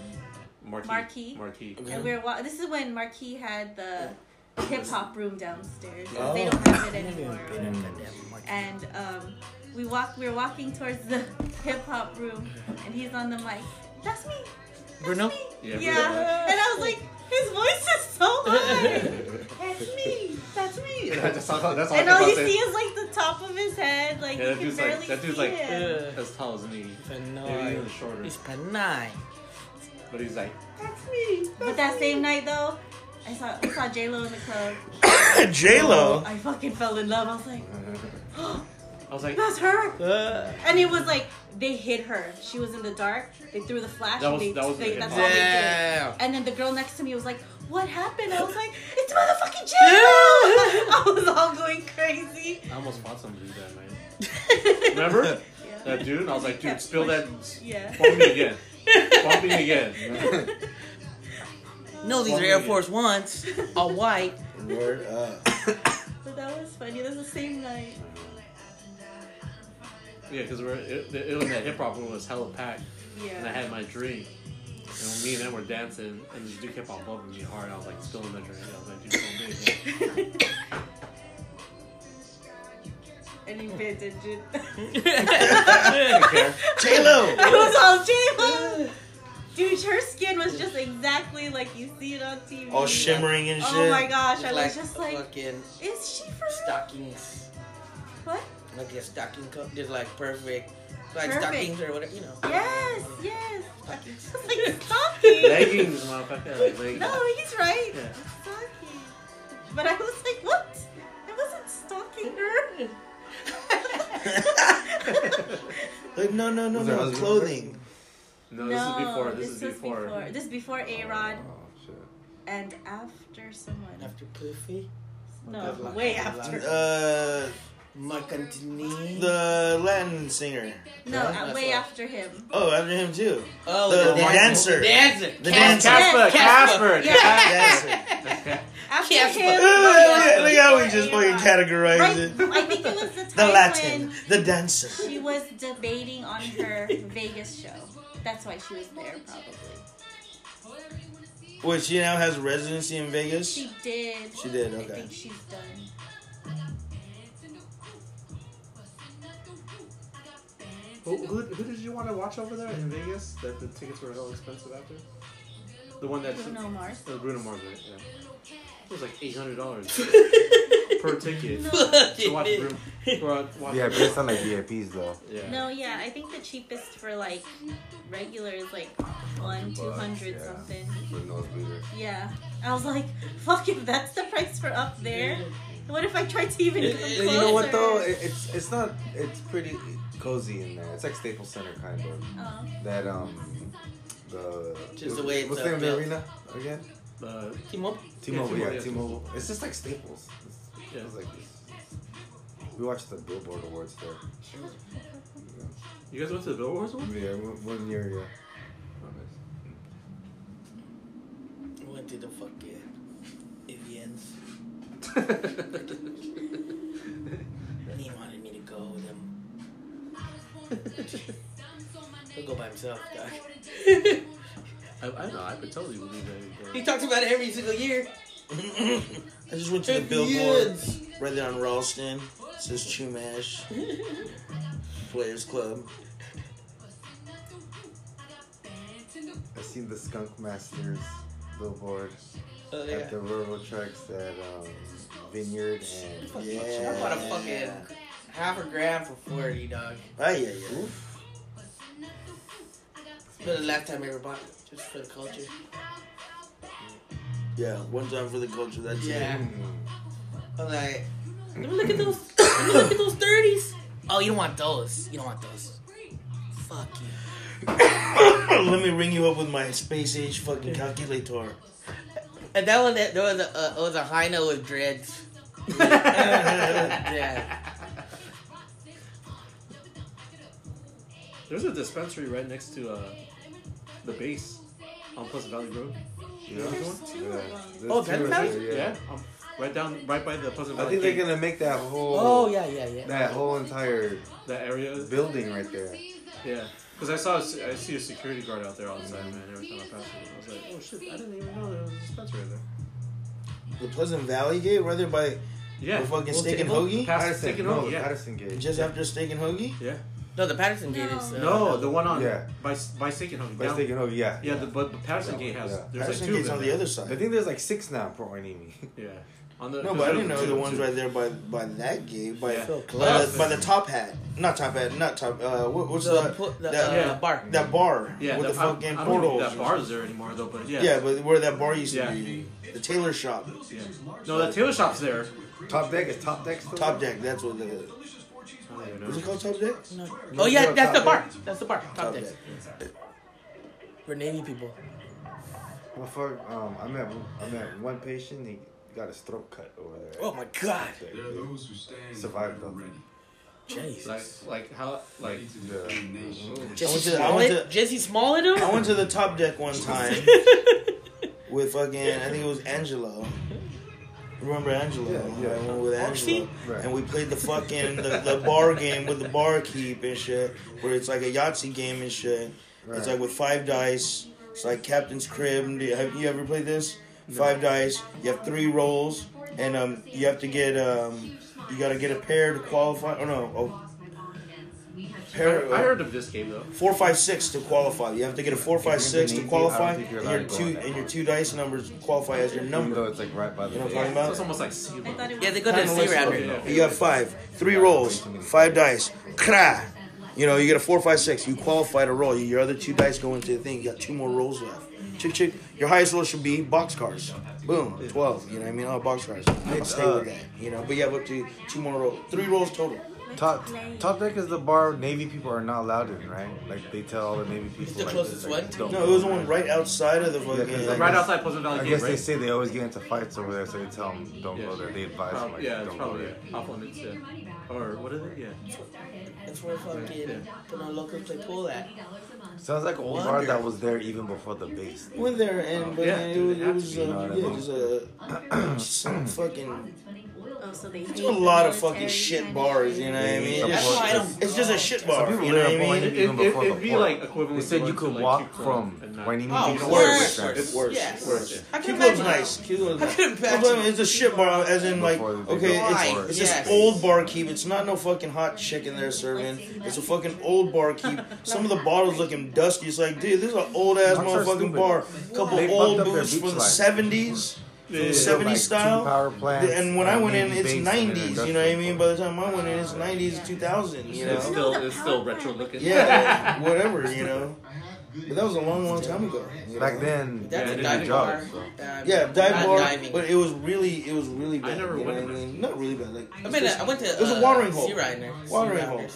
Marquee. Marquee. Marquee. And we were wa- this is when Marquee had the hip hop room downstairs. 'cause Oh. They don't have it anymore. even been in goddamn Marquee. And um, we walk. We were walking towards the hip hop room, and he's on the mic. That's me. Bruno? Yeah. Yeah. And I was like, his voice is so high. That's me. That's me. Yeah, that's all, that's all And I all you see is like the top of his head. Like Yeah, you that can dude's barely like that dude's see like him. as tall as me. Maybe Panoy. even shorter. He's Panay. But he's like, That's me. But that same night though, I saw I saw J Lo in the club. J Lo. I fucking fell in love. I was like, I was like, that's her. Uh, And it was like they hid her. She was in the dark. They threw the flash. That and was- they, that was they, the that's all hop. they did. And then the girl next to me was like, "What happened?" I was like, "It's motherfucking J Lo." I was all going crazy. I almost fought some dude that night. Remember Yeah. that dude? I was like, dude, Kept spill that. Yeah. Bump me again. Bump me again. No, these are Air Force Ones, all white. Word up. But that was funny. That was the same night. Yeah, because we're it, it was that hip hop room was hella packed, and I had my drink. And me and them were dancing, and this dude kept on bumping me hard. I was like spilling the drink. I was like, dude, don't do it. And he paid attention. J Lo. It was all J Lo. Dude, her skin was just exactly like you see it on TV. All shimmering and oh shit. Oh my gosh, I like was just like, fucking is she for real? stockings. What? Like a stocking cup, just like perfect. Like Perfect. stockings or whatever, you know. Yes, yes. Stockings. Like stocking. Leggings, motherfucker. Like leggings. No, he's right. Yeah. Stocking. But I was like, what? I wasn't stalking her. Like, no, no, no, Was her no. Clothing. No, this is before. This, is was before. This is before A Rod Oh, shit. and after someone. After Puffy, No, way after. Uh, Marc the Latin singer. No, uh, way after him. Oh, after him too. Oh, The- the dancer. dancer. Dancer. The dancer. Casper, Casper. Yeah. After Casper. him. Look was look how we just fucking categorize Right, it. I think it was the time The Latin, when the dancer. she was debating on her Vegas show. That's why she was there, probably. Wait, she now has residency in Vegas. She did. She did, I okay. think she's done. Who, who, who did you want to watch over there in Vegas? That the tickets were hella expensive after. The one that Bruno Mars. Uh, Bruno Mars, right? Yeah. It was like eight hundred dollars per ticket No. to watch Bruno. For, watch Yeah, based on like VIPs though. Yeah. No, yeah, I think the cheapest for like regular is like one, two hundred yeah. something. Yeah. I was like, fuck if that's the price for up there. What if I tried to even It- come you know what though? It, it's it's not. It's pretty cozy in there. It's like Staples Center kind of. Oh. That um, the Just the way it's, what's uh, the name of the arena again? Uh, T-Mobile. T-Mobile, Yeah, yeah, T-Mobile, T-Mobile. It's just like Staples. It's, Yeah. it's like we watched the Billboard Awards there. you guys went to the Billboards one? Yeah, one one year, yeah. Went to the fucking Evians. And he wanted me to go with him. He'll go by himself, dog. I, I know. I could totally believe that. He talks about it every single year. I just went to the It billboard is. right there on Ralston. It says Chumash Players Club. I seen the Skunk Masters billboard Oh, yeah. at the railroad tracks at um, Vineyard and I bought a fucking half a gram for 40, dog. Ah, yeah, yeah. It's been the last time I ever bought it, just for the culture. Yeah, one time for the culture. That's Yeah. it. I'm like, let me look at those. Let me look at those 30s. Oh, you don't want those. You don't want those. Fuck you. Let me ring you up with my space age fucking calculator. And that one, that there was a, uh, it was a high note with dreads. yeah. There's a dispensary right next to uh, the base on Pleasant Valley Road. Yeah. You know which one? Yeah. There's Oh, two Pleasant right Valley? there, Yeah, um, right down, right by the Pleasant Valley. I Valley. think they're gate. gonna make that whole Oh, yeah, yeah, yeah. that whole entire that area. building right there. Yeah, because I saw, a se- I see a security guard out there all the time, man. Every time I pass it, I was like, oh shit, I didn't even know there was a dispensary there. The Pleasant Valley Gate, right there by Yeah, the fucking Well, steak and take- hoagie. Past Patterson, Steak and no, Hoagie, yeah. Patterson Gate. Just after steak and hoagie. Yeah. No, the Patterson Gate is. Uh, No, the one on Yeah. by by Steak and Hoagie. By Steak and Hoagie, yeah. Yeah, the, but the Patterson Yeah, Gate has yeah. there's Patterson like two Gate's on them the other side. I think there's like six now, Port Hueneme. Yeah. On the, No, but I didn't know the ones right there by by that gate, by Yeah. By, the, by the top hat, not top hat, not top. Uh, what, what's The that? pu- the, that, uh, Yeah. bar. that bar Yeah, with the, the I- fucking I, portals. that bar is there anymore though, but yeah. Yeah. but where that bar used to Yeah. be, the tailor shop, Yeah. No, that tailor shop's there. Top deck is top deck still? top deck. That's what the I don't even know. was it called top deck? Oh, yeah, Yeah, that's the top bar. deck. That's the bar. Top Top deck. deck. For Navy people. Well, fuck, um, I met I met one patient. He got his throat cut over there. Oh my god. There are those who stand Survived though. ready. Jesus. Like, like how, like. Yeah. Oh. Jesse I went to- I Smollett? went to- Jussie Smollett? him? I went to the top deck one time with fucking I think it was Angelo. Remember Angelo? Yeah, yeah. I went with Angelo, Right. and we played the fucking the, the bar game with the barkeep and shit, where it's like a Yahtzee game and shit. Right. It's like with five dice. It's like Captain's Crib. Have you ever played this? Five dice. You have three rolls, and um, you have to get um, you gotta get a pair to qualify. Oh no, oh, pair. I heard of this game though. Four, five, six to qualify. You have to get a four, five, If you're six to qualify, you, I don't think you're and your allowed to go two and your two dice numbers qualify as your Even though number. it's like right by the You know what. I'm talking about? it's almost like I Zero. thought it was Yeah, they go to the C less rounder. You got five, three rolls, five dice. Kra. You know, you get a four, five, six. You qualify to roll. Your other two dice go into the thing. You got two more rolls left. Chick, chick. Your highest roll should be box cars. Boom, twelve. You know what I mean? Oh, box cars. I'll stay with uh, that. You know, but you have up to two more rolls, three rolls total. Top top deck is the bar Navy people are not allowed in, right? Like they tell all the Navy people. It's the like, closest like, one? don't No, it was the one right outside of the fucking. 'cause I Right guess- outside Pleasant Valley I Gate, guess right? they say they always get into fights over there, so they tell them don't Yeah. go there. They advise them Prob- like yeah, it's don't go probably there. yeah. off limits. Yeah. Or what is it? Yeah. That's where fucking the locals play pool at. Sounds like an old bar that was there even before the base. Went there and but Yeah, it dude, was, it it was uh, you know what I yeah, just a fucking Oh, so they There's hate a lot of fucking shit bars, you know what I mean? That's It's, why I don't. it's just a shit bar, you know what I mean? it. It, it, it'd be like equivalent. They said you could to, like, walk from and not- Hueneme Oh, Beach it's to worse. West It's worse. Yes. It's worse. I Q can Club's imagine. nice. Q I nice. can imagine. It's a shit bar, as in like, okay, go it's, Right, it's yes. this old barkeep. It's not no fucking hot chick in there serving. It's a fucking old barkeep. Some of the bottles looking dusty. It's like, dude, this is an old ass motherfucking stupid. bar. Couple old fucked booths from the seventies. From the Yeah. 70s Like style. power plants, and when I uh, went in, it's 90s. You know what I mean? By the time I went in, it's 90s, 2000. You It's know? still it's still retro looking. Yeah, whatever. You know. But that was a long, long time ago. Back then, That's Yeah, a it is diving a job, bar. so. Um, Yeah, dive bar, diving. but it was really, it was really bad. never you know went what I mean? Not really bad. Like I mean, I went to. It was a uh, watering hole. Sea Rider. Watering Sea hole.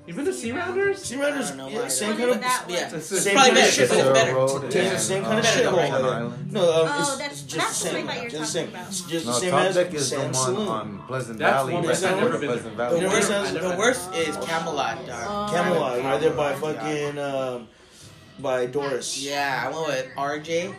Riders. You been to Sea Rounders? Sea Riders, I don't know yeah, same kind of, that? Yeah. It's same Probably kind of better. shit. It's better. Road Yeah, same kind of better shit. hole. Long like- Island. No, um, Oh, it's, that's- just that's the the same. one Just the same. It's just No, the same as Deck is the Sand one Saloon. on Pleasant That's Valley. one right that's next never been Pleasant there. The worst, the worst is Camelot, dog. Oh. Camelot, right there by fucking um, by Doris. Yeah, I went with RJ,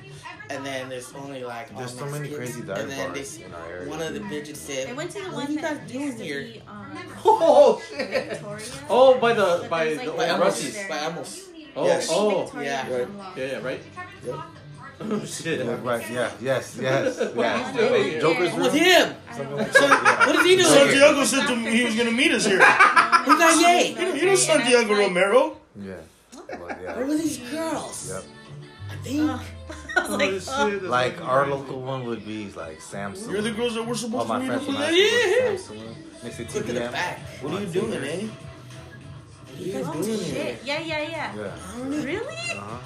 and then there's only like There's so many crazy dive and then bars they- in our area. One of the bitches said, I went to the "What one are you guys that doing used to here?" be um, Oh shit! Victoria. Oh, by the by there's, the like, old By one Amos. Russies. By Amos. Oh, Yes. oh, Victoria yeah. Right. Unlocked. yeah, yeah, right. Yep. Oh shit! Yeah, right, yeah, yes, yes, What yeah. are you doing? Joker's I'm with room. him. Something like So- that, What is he doing? Santiago said to me he was gonna meet us here. Who got yay? You know, you know Santiago Romero? yeah. Yeah. Where were these girls? Yep. I think. I was Oh, like, shit, oh. Like our crazy. local one would be like Samsung. You're the girls that we're All supposed my to meet friends up from with. Yeah. school go to Samsung. Look at the TVM. back. What are you doing, eh? What are you guys Oh, doing here? shit. Yeah, yeah, yeah. Yeah. Really? Uh-huh.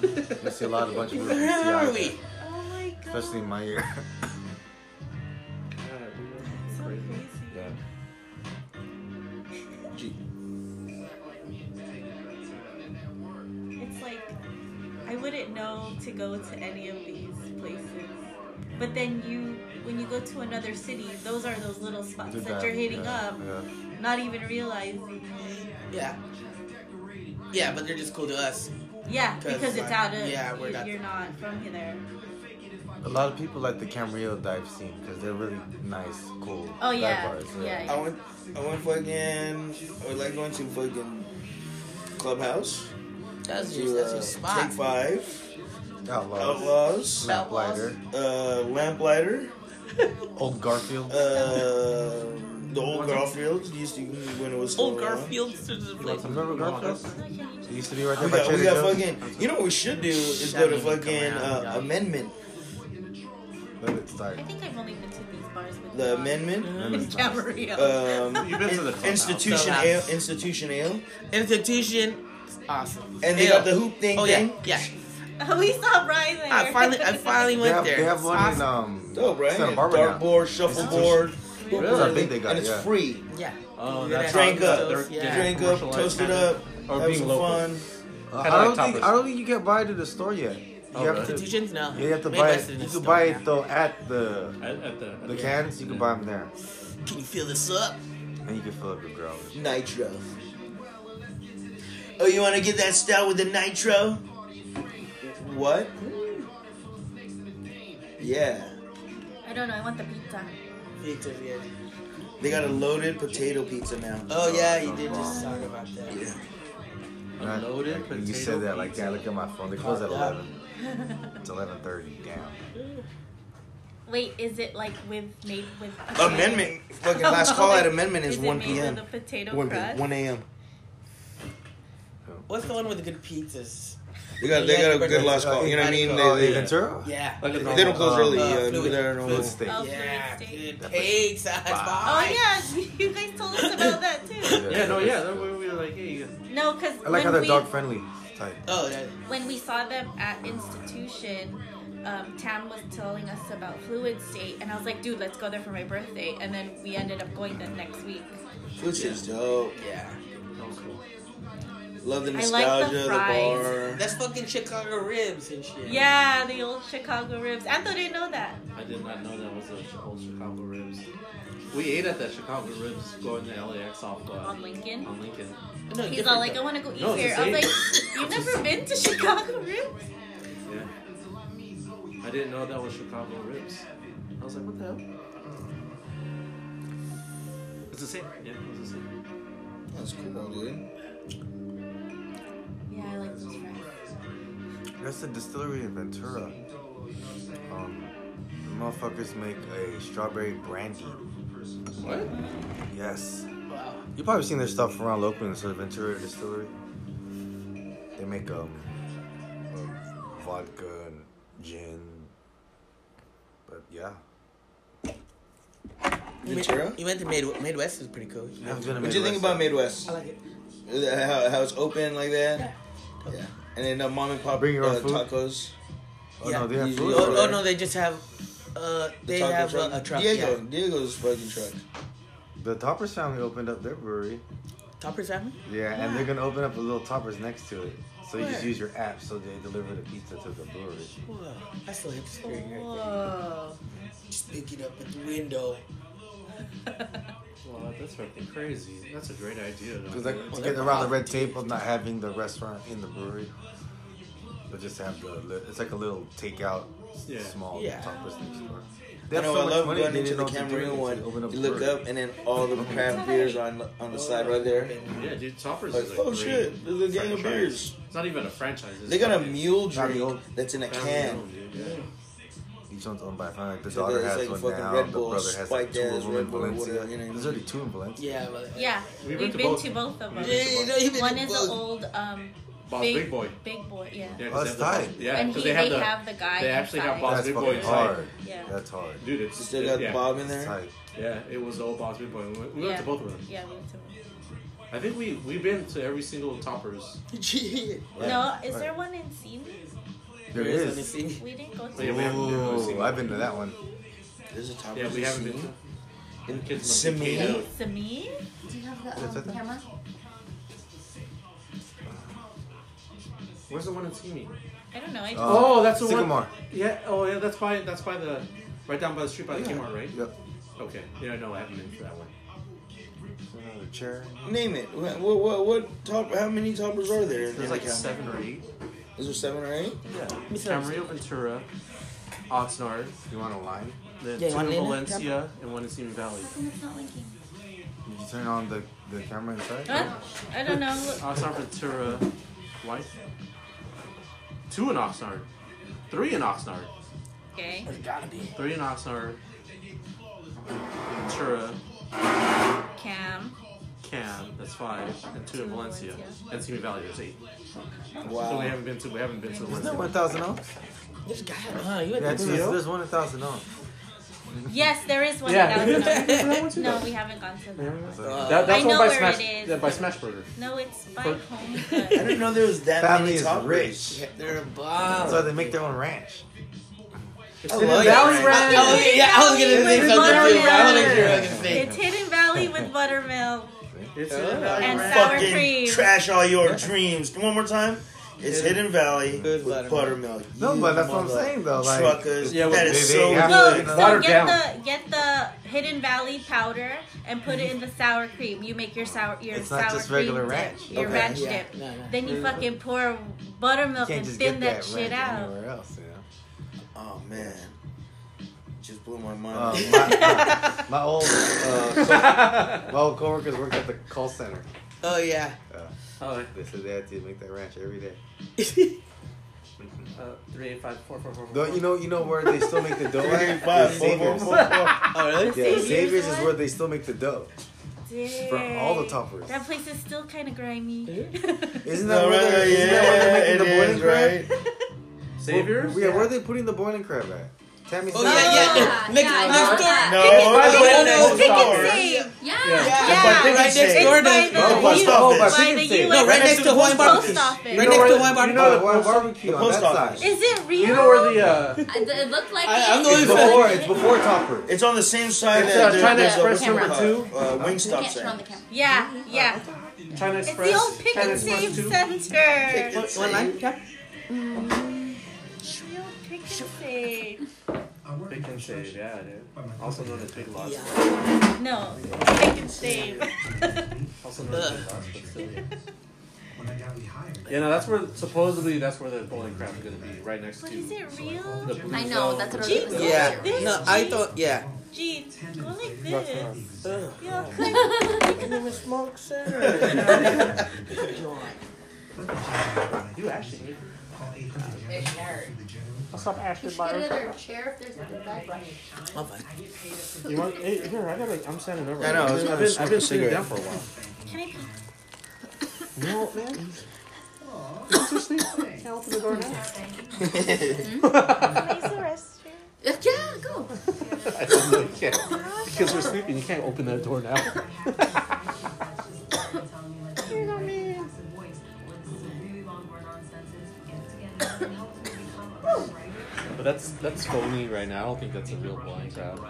Mhm. You see a lot of bunch of people from Where are we? Oh my god. especially in my year. go to any of these places. But then you, when you go to another city, those are those little spots Do that you're hitting yeah, up, Yeah. not even realizing. Yeah. Yeah, but they're just cool to us. Yeah, because it's like, out of. yeah, we're you- not- You're not from there. A lot of people like the Camarillo dive scene because they're really nice, cool. Oh, dive yeah. bars, Yeah, I went, I went fucking, I would like going to fucking Clubhouse. That's to your, that's uh, your spot. Take Five, Outlaws. Outlaws, Lamplighter. uh, Lamplighter, Old Garfield. uh, the old Garfield used to when it was Old around. Garfield to the place. Remember Garfield? It used to be right there We by got, we got fucking. You know what we should do is go to fucking uh, amendment. Let it start. I think I've only been to these bars with The John amendment. Um, You've been to the institution ale, institution ale, Institution. Awesome. and they Ale. got the hoop thing. Oh yeah, yeah. We saw Brian there. I finally, I finally They went have, there. they have It's one in um, Dope, right? Santa Barbara. Dartboard, shuffleboard. That's how big they got, and it's yeah. free. Yeah. Oh, Yeah, that's Drink up, they're- yeah. they're drink up, commercialized toast it up, or have being some local. fun. Uh, I don't like think. I don't think you can buy it at the store yet. You Oh, have really? to. Institutions? No. Yeah, you have to Made buy it. You can buy now. it though at the At, at the, the cans. You can buy them there, Can you fill this up? and you can fill up your growlers. Nitro. Oh, you want to get that stout with the nitro? What? Yeah. I don't know. I want the pizza. Pizza, yeah. They got a loaded potato pizza now. Oh yeah, you did just talk about that. Yeah. And I- Loaded like, when you said that like that. Look at my phone. They close at eleven. It's eleven thirty. Damn. Wait, is it like with made with potato? Amendment. Fucking last call at amendment is, Is it 1 made p.m. with a potato 1 crust? 1 a.m. Oh. What's the one with the good pizzas? They got they got a good last call. You know what I mean? Oh, They, in Ventura? Yeah. Like a they don't close early. uh, Uh, fluid- they don't Good know. Oh, Yeah, Fluid State. good pizza. That's Oh yeah, you guys told us about that too. Yeah, no, yeah. Then we we were like, hey, No, because I like how they're we dog friendly type. Oh, that, when we saw them at institution, um, Tam was telling us about Fluid State, and I was like, dude, let's go there for my birthday. And then we ended up going the next week. Which is dope. yeah. that was cool. Love the I like the nostalgia, the, bar. That's fucking Chicago ribs and shit. Yeah, the old Chicago ribs. Anto didn't know that. I did not know that was a Chi- old Chicago ribs. We ate at that Chicago ribs going to LAX off uh, On Lincoln. On Lincoln. No, He's all like. I want to go eat No, here. I was like, you've never been to Chicago ribs? Yeah. I didn't know that was Chicago ribs. I was like, what the hell? It's the same. Yeah, it's the same. That's cool, dude. Yeah, I like those fries. That's the distillery in Ventura. Um, the motherfuckers make a strawberry brandy. What? Yes. Wow. You probably seen their stuff around locally so the Ventura distillery. They make um, um vodka and gin. But yeah, You went, Ventura? you went to Mid- MadeWest. was pretty cool. I haven't been to What do you think about MadeWest? I like it. How, how it's open like that? Yeah. And then the mom and pop Bring your own uh, food? tacos. Oh Yeah. no, they have food. Oh, over oh no, they just have. Uh, The they taco have a, a truck. Diego. Yeah. Diego's fucking truck. The Toppers family opened up their brewery. Toppers family. Yeah, and they're gonna open up a little Toppers next to it. So you just Where? use your app, so they deliver the pizza to the brewery. Whoa, that's so hipster right there. Whoa. Just pick it up at the window. Well, that's fucking crazy. That's a great idea. Because like Well, to get around the red tape of not having the restaurant in the brewery. But just have the, it's like a little takeout, Yeah. small Yeah. Toppers next door. I know, I love going into the Cameroon Cameroon one. Open up You look up and then all the craft beers are on the, on the side right there. Yeah, dude, Toppers Like, is a oh great shit, there's a gang of beers. It's not even a franchise. It's They got a mule drink that's in a can. owned, dude, yeah. Each one's owned by a family. The daughter it's has like one fucking now. Red the Bull, brother has like two of them in Red Bull, Valencia. whatever, you know. There's already two in Valencia. Yeah, but Yeah, We've we've been been, to both. to both of them. Yeah, you know, One is the old um, Bob's big, Big Boy. Big boy, yeah. Yeah, 'cause Oh, that's tight. Yeah, and because he, they have the have the guy. they actually have inside. Bob's That's Big Boy fucking inside. hard. Yeah. That's hard. Dude, it's still got yeah. Bob in there. tight. Yeah, it was the old Bob's Big Boy. We went, we went yeah. to both of them. Yeah, we went to I think we we've been to every single Toppers. No, is there one in Simi? There Let me see. We didn't go to. Yeah, we haven't been to a Ooh, single I've been to that one. There's a top. Yeah, we haven't been to. In Kids must Simi? be Kato. Simi? Do you have Yes, the I um, think- camera? Where's the one in Simi? I don't know. I just, Oh, that's the Sycamore. one. Yeah. Oh, yeah. That's by that's by the right down by the street by the Yeah. Kmart, right? Yep. Okay. Yeah, no, I haven't been to that one. Another chair. Name it. What, what, what, what top? How many toppers are there? In, There's like the seven or eight. Is there seven or eight? Yeah. me see. Camarillo Ventura, Oxnard, You want a line? then Yeah, you two want in to name it? Valencia, and one in Simi Valley. How come it's not linking? Did you turn on the, the camera inside? Huh? I don't know. Look, Oxnard Ventura, White. Two in Oxnard. Three in Oxnard. Okay. There's gotta be. Three in Oxnard. Ventura, Cam. Cam, that's five, and two in Valencia. And Simi Valley, there's eight. So we haven't been to we haven't been to Isn't Valencia. that Thousand Oaks? There's gotta. Huh, you Yeah, went to there's, there's one Thousand Oaks. Yes, there is one. Yeah. Yeah. That one too, no, we haven't gone to that. Uh, That, that's I one know by where Smash. it is. Yeah, by Smashburger. No, it's by For- home. I But didn't know there was that Family many is toppers. rich. They're a That's bomb. why they make their own ranch. It's I Hidden love Valley it. Ranch. Oh, yeah, I was gonna say With something too, I wasn't buttermilk. what I was gonna say. it's Hidden Valley with buttermilk It's Hidden Valley and Ranch. sour Fucking cream. trash all your dreams. One more time. It's Hidden Valley With with buttermilk. buttermilk. No, but that's what I'm saying though. Like, Truckers. Yeah, that they- is they so good. to- so get down. the get the Hidden Valley powder and put it in the sour cream. You make your sour your It's sour not just cream regular dip, ranch. your Okay. ranch Yeah, dip. no, no. Then you fucking pour buttermilk can't and just thin get that that shit out. anywhere else, you know. Oh man, just blew my Uh, mind. my, my old uh, co- my old coworkers worked at the call center. Oh yeah. Uh, Oh, they said they had to make that ranch every day. uh, three eight five four four four. Though you know, you know where they still make the dough at? Five, The four, four, Saviers. four, four. Oh really? Yeah, Saviers Saviers is where they still make the dough for all the Dang. toppers. That place is still kind of grimy. Isn't that No, where right, they're, isn't that where yeah, they're making the boiling is, crab? right? Saviers. Yeah, where are they putting the boiling crab at? Tammy's Oh yeah, yeah. Yeah, Next, yeah, next door. No, By the no, way, no, no, no, Pick and save. Yeah. Yeah. Yeah. Right next door to. the Oh, post office. by by Chicken the Save. US No, right next to Hawaiian Post barbecue. Right next to where- Hawaiian you barbecue. know Hawaiian barbecue on post that side. Is it real? You know where the uh, It looked like I- it. I'm the It's only fan. before, it's before Topper. It's on the same side It's, that uh, there- China Express number uh, two. Uh, Wingstop can't turn on the camera. Yeah, yeah. China It's Express. the old Pick and Express Save two. Center. What- What line? Cap? Real Pick and Save. Pick and Save, yeah, dude. Also known as Big Lots. No, Pick and Save. Also known as Big Lots, but still, yeah. Yeah, no, that's where supposedly that's where the boiling crab is gonna be, right next But to. is it real? The Blue I know, Zone. that's what I Gee, was go Yeah. like this. No, I Gee. thought. Yeah. Gee, go like this. Ugh. Yeah, click. Give him a smoke, sir. You Ashley. Just What's up, Ashley get another chair if there's a bag right I'm fine. You want? Hey, here, I gotta. I'm standing over. I know, I was I've gonna been, I've been a sitting cigarette. down for a while. Can I pee? No, man. It's too sleep. Can't open the door now. Can I use the restroom? Yeah, go. I said no, you can't. Because we're sleeping, you can't open that door now. that's that's phony right now. I don't think that's a real boiling crab.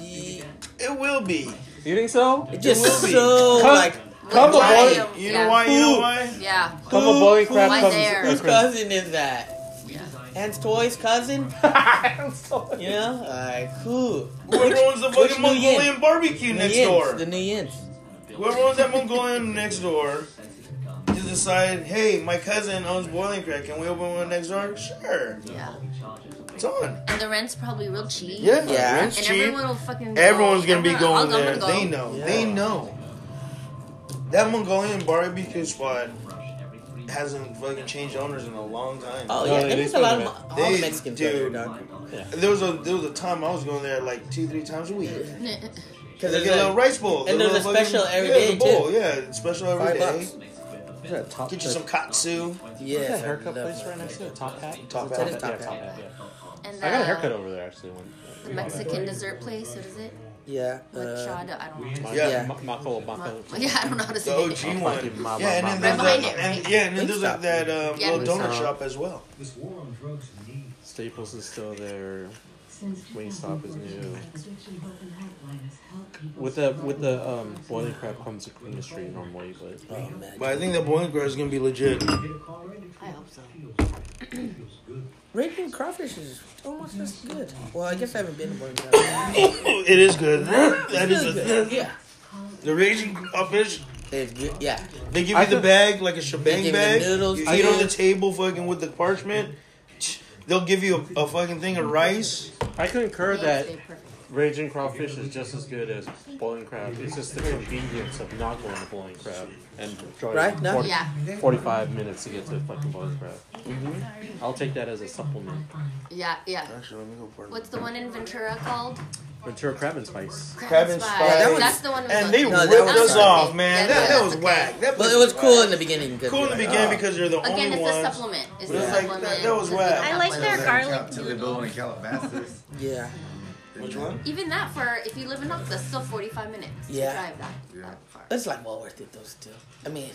Ye- It will be. You think so? It just will be. so Come- like. Come a Why? bowling, You know Yeah. why? You know Who? why? Yeah. come a boiling crab Why comes. there? Whose cousin is that? Yeah. Ant's Toys cousin? I'm sorry. You know? Like, who? Whoever owns the which fucking New Yin? Mongolian barbecue next Yins, door. The new Yins. Whoever owns that Mongolian next door is decide, hey, my cousin owns Boiling Crab. Can we open one next door? Sure. Yeah. It's on. And the rent's probably real cheap. Yeah, Yeah. rent's And cheap. everyone will fucking. go. Everyone's gonna be going I'll- there. go. They know. They know. That Mongolian barbecue spot hasn't fucking changed owners in a long time. Oh yeah, they- and there's a lot of still Mo- do all They the Mexicans go there, do. There was a there was a time I was going there like two three times a week. Because They there's get a little a, rice bowl, and the there's a little special fucking- every yeah, day bowl, too. Yeah, special every Five day. bucks. Is that top, Get you some katsu. Yeah, Is that I haircut place right next to it? Top Hat? Top Hat. it It is Top yeah, Hat. Top Hat, yeah. And I got a haircut over there actually. When, The Mexican dessert place. What is it? Yeah. Uh, Machado. I don't know. Yeah. Ma- Mako, Yeah, I don't know how to say it. one. Fucking ma- Yeah, and then there's ma- that, it, and, right? yeah, and then there's Wingstop. that, that um, Yeah, little donut shop as well. This war on drugs. Staples is still there. Wingstop is new. With the with the um, boiling crab comes a clean street normally, but man. But I think the boiling crab is gonna be legit. I hope so. Raging crawfish is almost as good. Well, I guess I haven't been to one. it is good. That is a, Yeah. the raging crawfish. It's good. Yeah. They give I you the could- bag like a They shebang give you the bag. noodles, you eat on the too. table fucking with the parchment. They'll give you a, a fucking thing of rice. I concur that raging crawfish is just as good as boiling crab. It's just the convenience of not going to boiling crab and driving Right, no? 40 Yeah. 45 minutes to get to fucking mm-hmm. boiling crab. Mm-hmm. I'll take that as a supplement. Yeah, yeah. Actually, let me go for it. What's the one in Ventura called? Ventura crab and spice. Crab and Spice. spice. that was- That's the one. with And the- they No, that ripped was us okay. off, man. Yeah, that, that was okay. whack. That But it was cool whack. in the beginning. 'cause Cool in the like, beginning oh. because you're the only one Again, only it's a ones. supplement. It's But a it's like, supplement. that- that was because whack. they I have like one their of garlic To the building in Calabasas. Yeah. Which one? Even that for if you live in Oak, that's still forty five minutes Yeah. to drive that. Yeah. that far. It's like well worth it those two. I mean,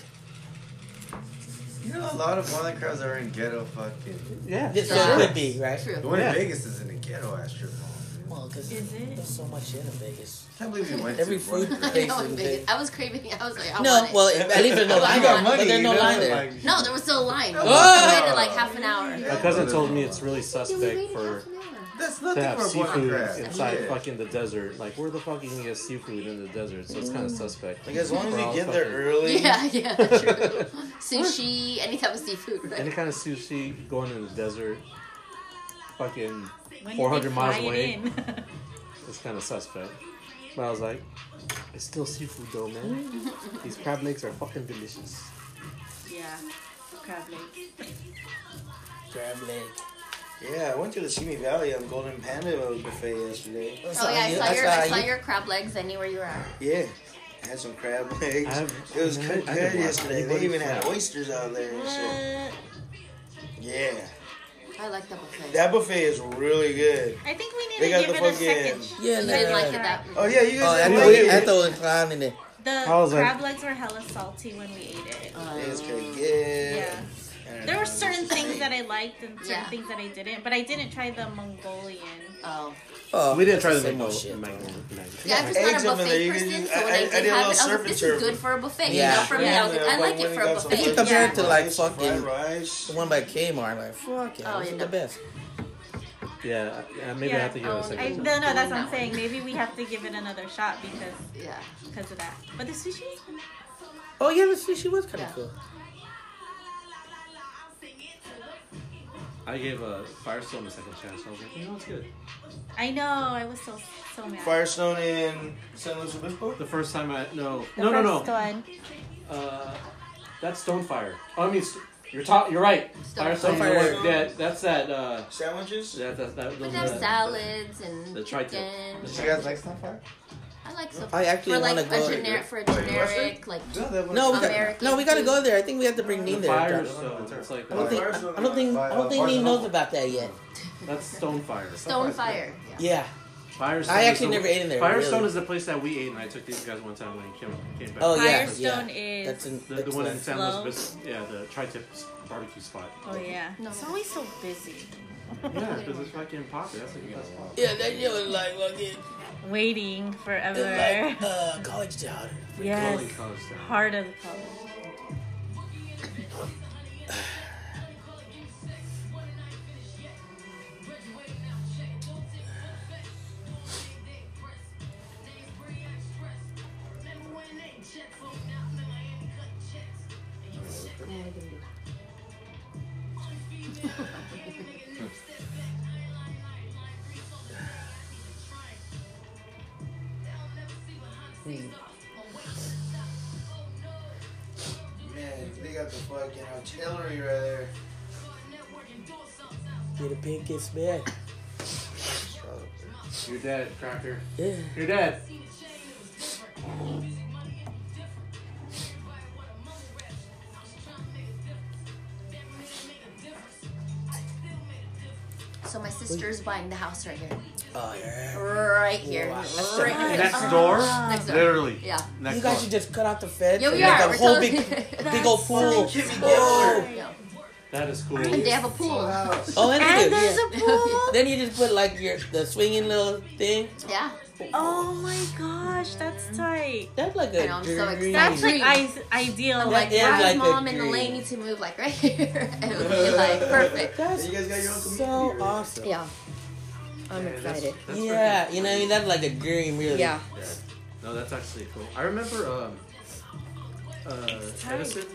You know, a lot of boiling crabs are in ghetto fucking. Yeah. this Yeah. could be right. The one Yeah. in Vegas is in a ghetto ass strip mall. Well, because there's so much shit in Vegas. I can't believe you went Every to food boiling I place know, in in Vegas. Vegas. I was craving. I was like, I No, want it. No, well, at least there's no line there. money, But there's no line there. like- No, there was still a line. We Oh! waited like half an hour. My cousin told me it's really Yeah, we suspect waited for half an hour. That's to have for seafood crab. inside Yeah. fucking the desert. Like, where the fuck are you can get seafood in the desert? So it's kind of suspect. Like as long as you all get there early. Yeah, yeah, true. Sushi, any type of seafood, Right? Any kind of sushi going in the desert, fucking 400 miles away, it's kind of suspect. But I was like, it's still seafood though, man. These crab legs are fucking delicious. yeah. Crab legs. Crab leg. Yeah, I went to the Simi Valley on Golden Panda buffet yesterday. Oh, That's Oh yeah, I you- saw your I saw your crab legs. I knew where you were at. Yeah, I had some crab legs. I have- it was I good, good yesterday. They even had oysters out there and shit. Yeah, I like that buffet. that buffet is really good. I think we need They to got give the it a fucking- second. Yeah, You no, didn't like no. it that. Oh yeah, you Oh, guys I didn't thought like we- I it. thought it was clown in it. The I was like- crab legs were hella salty when we ate it. It was pretty good. Yeah. Yeah. I don't There were certain things that I liked and certain Yeah. things that I didn't, but I didn't try the Mongolian. Oh. Oh, We didn't try the same old Mango. shit. Mango Yeah, I'm just Eggs not a up in there, buffet person, so when I- I, I did did have little it, I was like, and this turf. is good for a buffet. Yeah. You know, for me, I was like, I like it for a When we got some If you compare it to, like, rice, fucking- rice. The one by Kmart, like fuck yeah, Oh, this yeah, is the best. Yeah, yeah, maybe I have to give it Oh, a I, second. no, no, that's what I'm saying. Maybe we have to give it another shot because Yeah. because of that. But the sushi was good. Oh yeah, the sushi was kind of Yeah. cool. I gave uh, Firestone a second chance. I was like, you know, it's good. I know. I was so so mad. Firestone in San Luis Obispo. The first time I no The no no no first one. uh that's Stonefire. Oh, I mean you're ta- you're right. Firestone. Stonefire. Stonefire. That that's that uh Sandwiches. that that, that We those can have the- salads and the tri-tip. chicken. Did you guys like Starfire? I like so. I actually for like wanna a go- generic for a Wait, generic like. No, we got, American no, we got to food. go there. I think we have to bring The Neen there. Firestone. John. It's like I don't uh, think I, I don't think I don't think Neen knows about that yet. that's Stonefire. Stone fire. Yeah. Yeah. Firestone. I is actually the- never ate in there, Firestone really. is the place that we ate, and I took these guys one time when we came, came back. Oh yeah, Firestone yeah. is That's in The, the one in that's San Slow. Luis Obispo. Yeah, the tri-tip barbecue spot. Oh yeah. No. It's always so busy. Yeah, because it's fucking popular. That's like the best spot. Yeah, that shit was like fucking Waiting forever. it's like uh, college town. yes. College town. Heart of the college. A man. You're dead, Cracker. Yeah. You're dead. So my sister's buying the house right here. Oh yeah. Right here. Wow. Right here. Next uh-huh. door? Next door. Literally. Yeah. Next you guys door. should just cut out the fence Yeah, and we make are. a We're whole totally- big, big old pool. Kimmy Oh. Yeah. That is cool. And they have a pool. Oh, and, And there's yeah. a pool. Then you just put like your the swinging little thing. Yeah. Oh my gosh, that's tight. That's like a I know, I'm so excited. That's like I- ideal. I'm Like like, is like mom and dream. Elaine need to move like right here. and it would be like perfect. That's You guys got your own so awesome. Yeah. I'm Yeah, excited. that's Yeah, you know, what I mean, that's like a dream, really. Yeah. Yeah. No, that's actually cool. I remember um, uh, Edison,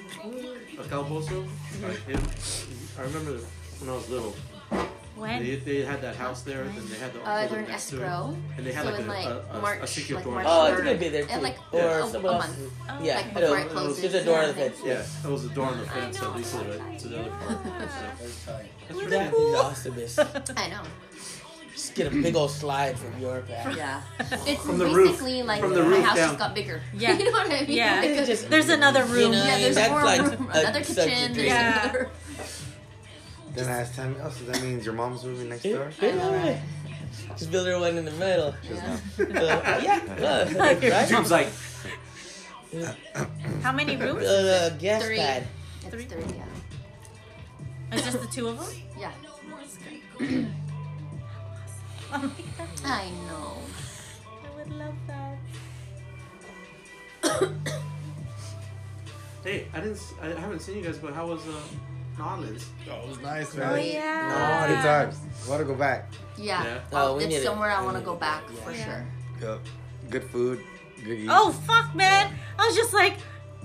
uh, Calboso, like him. I remember when I was little. when? They, they had that house there, and they had the Uh, building they're in next to it. escrow. And they had so like in a, like a, a, March, a secret like door. March Oh, it's third. gonna be there too. Yeah, like or a, something a else. month. Yeah, Like it'll- before it it'll- closes. There's a door on the fence. Yeah, it was a door on the fence that leads to the, to the other part. That's tight. that's That pretty is cool. awesome. I know. Just get a big old slide from your path. Yeah. It's From the roof. like From the my roof house down. just got bigger. Yeah. you know what I mean? Yeah. Like, It's just- There's another room. You know, yeah, there's that's more like room, a- another kitchen. There's Yeah. another. Then I asked time. Oh, so that means your mom's moving next door? I know, right? Just build her one in the middle. Yeah. So, uh, yeah, uh, look, right? Dude's like, How many rooms? Build a gas Three. pad. It's three, yeah. It's just the two of them? Yeah. My god, I know. I would love that. hey, I didn't, I haven't seen you guys, but how was uh, Nautilus? Oh, it was nice, man. Oh yeah. Good times. I want to go back? Yeah. Yeah. Oh, we need it's it. somewhere I want to go back Yeah. for Yeah. sure. Yep. Good food. Good eat. Oh fuck, man! I was just like,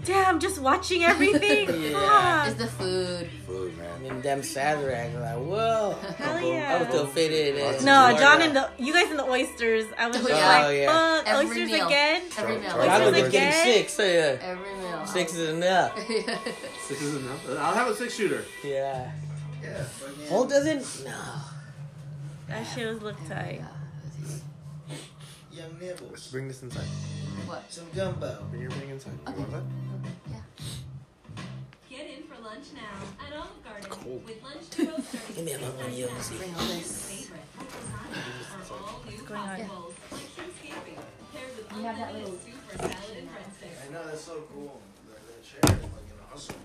damn, just watching everything. Yeah. It's the food. Food, man. And them Sazerac, like, whoa. Hell yeah. I yeah. was still fitted in. No, John and the you guys and the oysters. I was oh, just Oh, like, yeah. fuck, Every oysters meal. again. Every meal. Try- I was Oysters again. six, so yeah. Every meal. Six is enough. Six is enough. I'll have a six shooter. Yeah. Yeah, fucking. Whole doesn't? No. That shit was look tight. Young Let's bring this inside. What? Some gumbo. Bring your thing inside. You want that? lunch now at Olive Garden. Cool. With lunch to go Give me a lot of you. Bring all this. Have that little super salad and I know, that's so cool. That, that chair is like an awesome.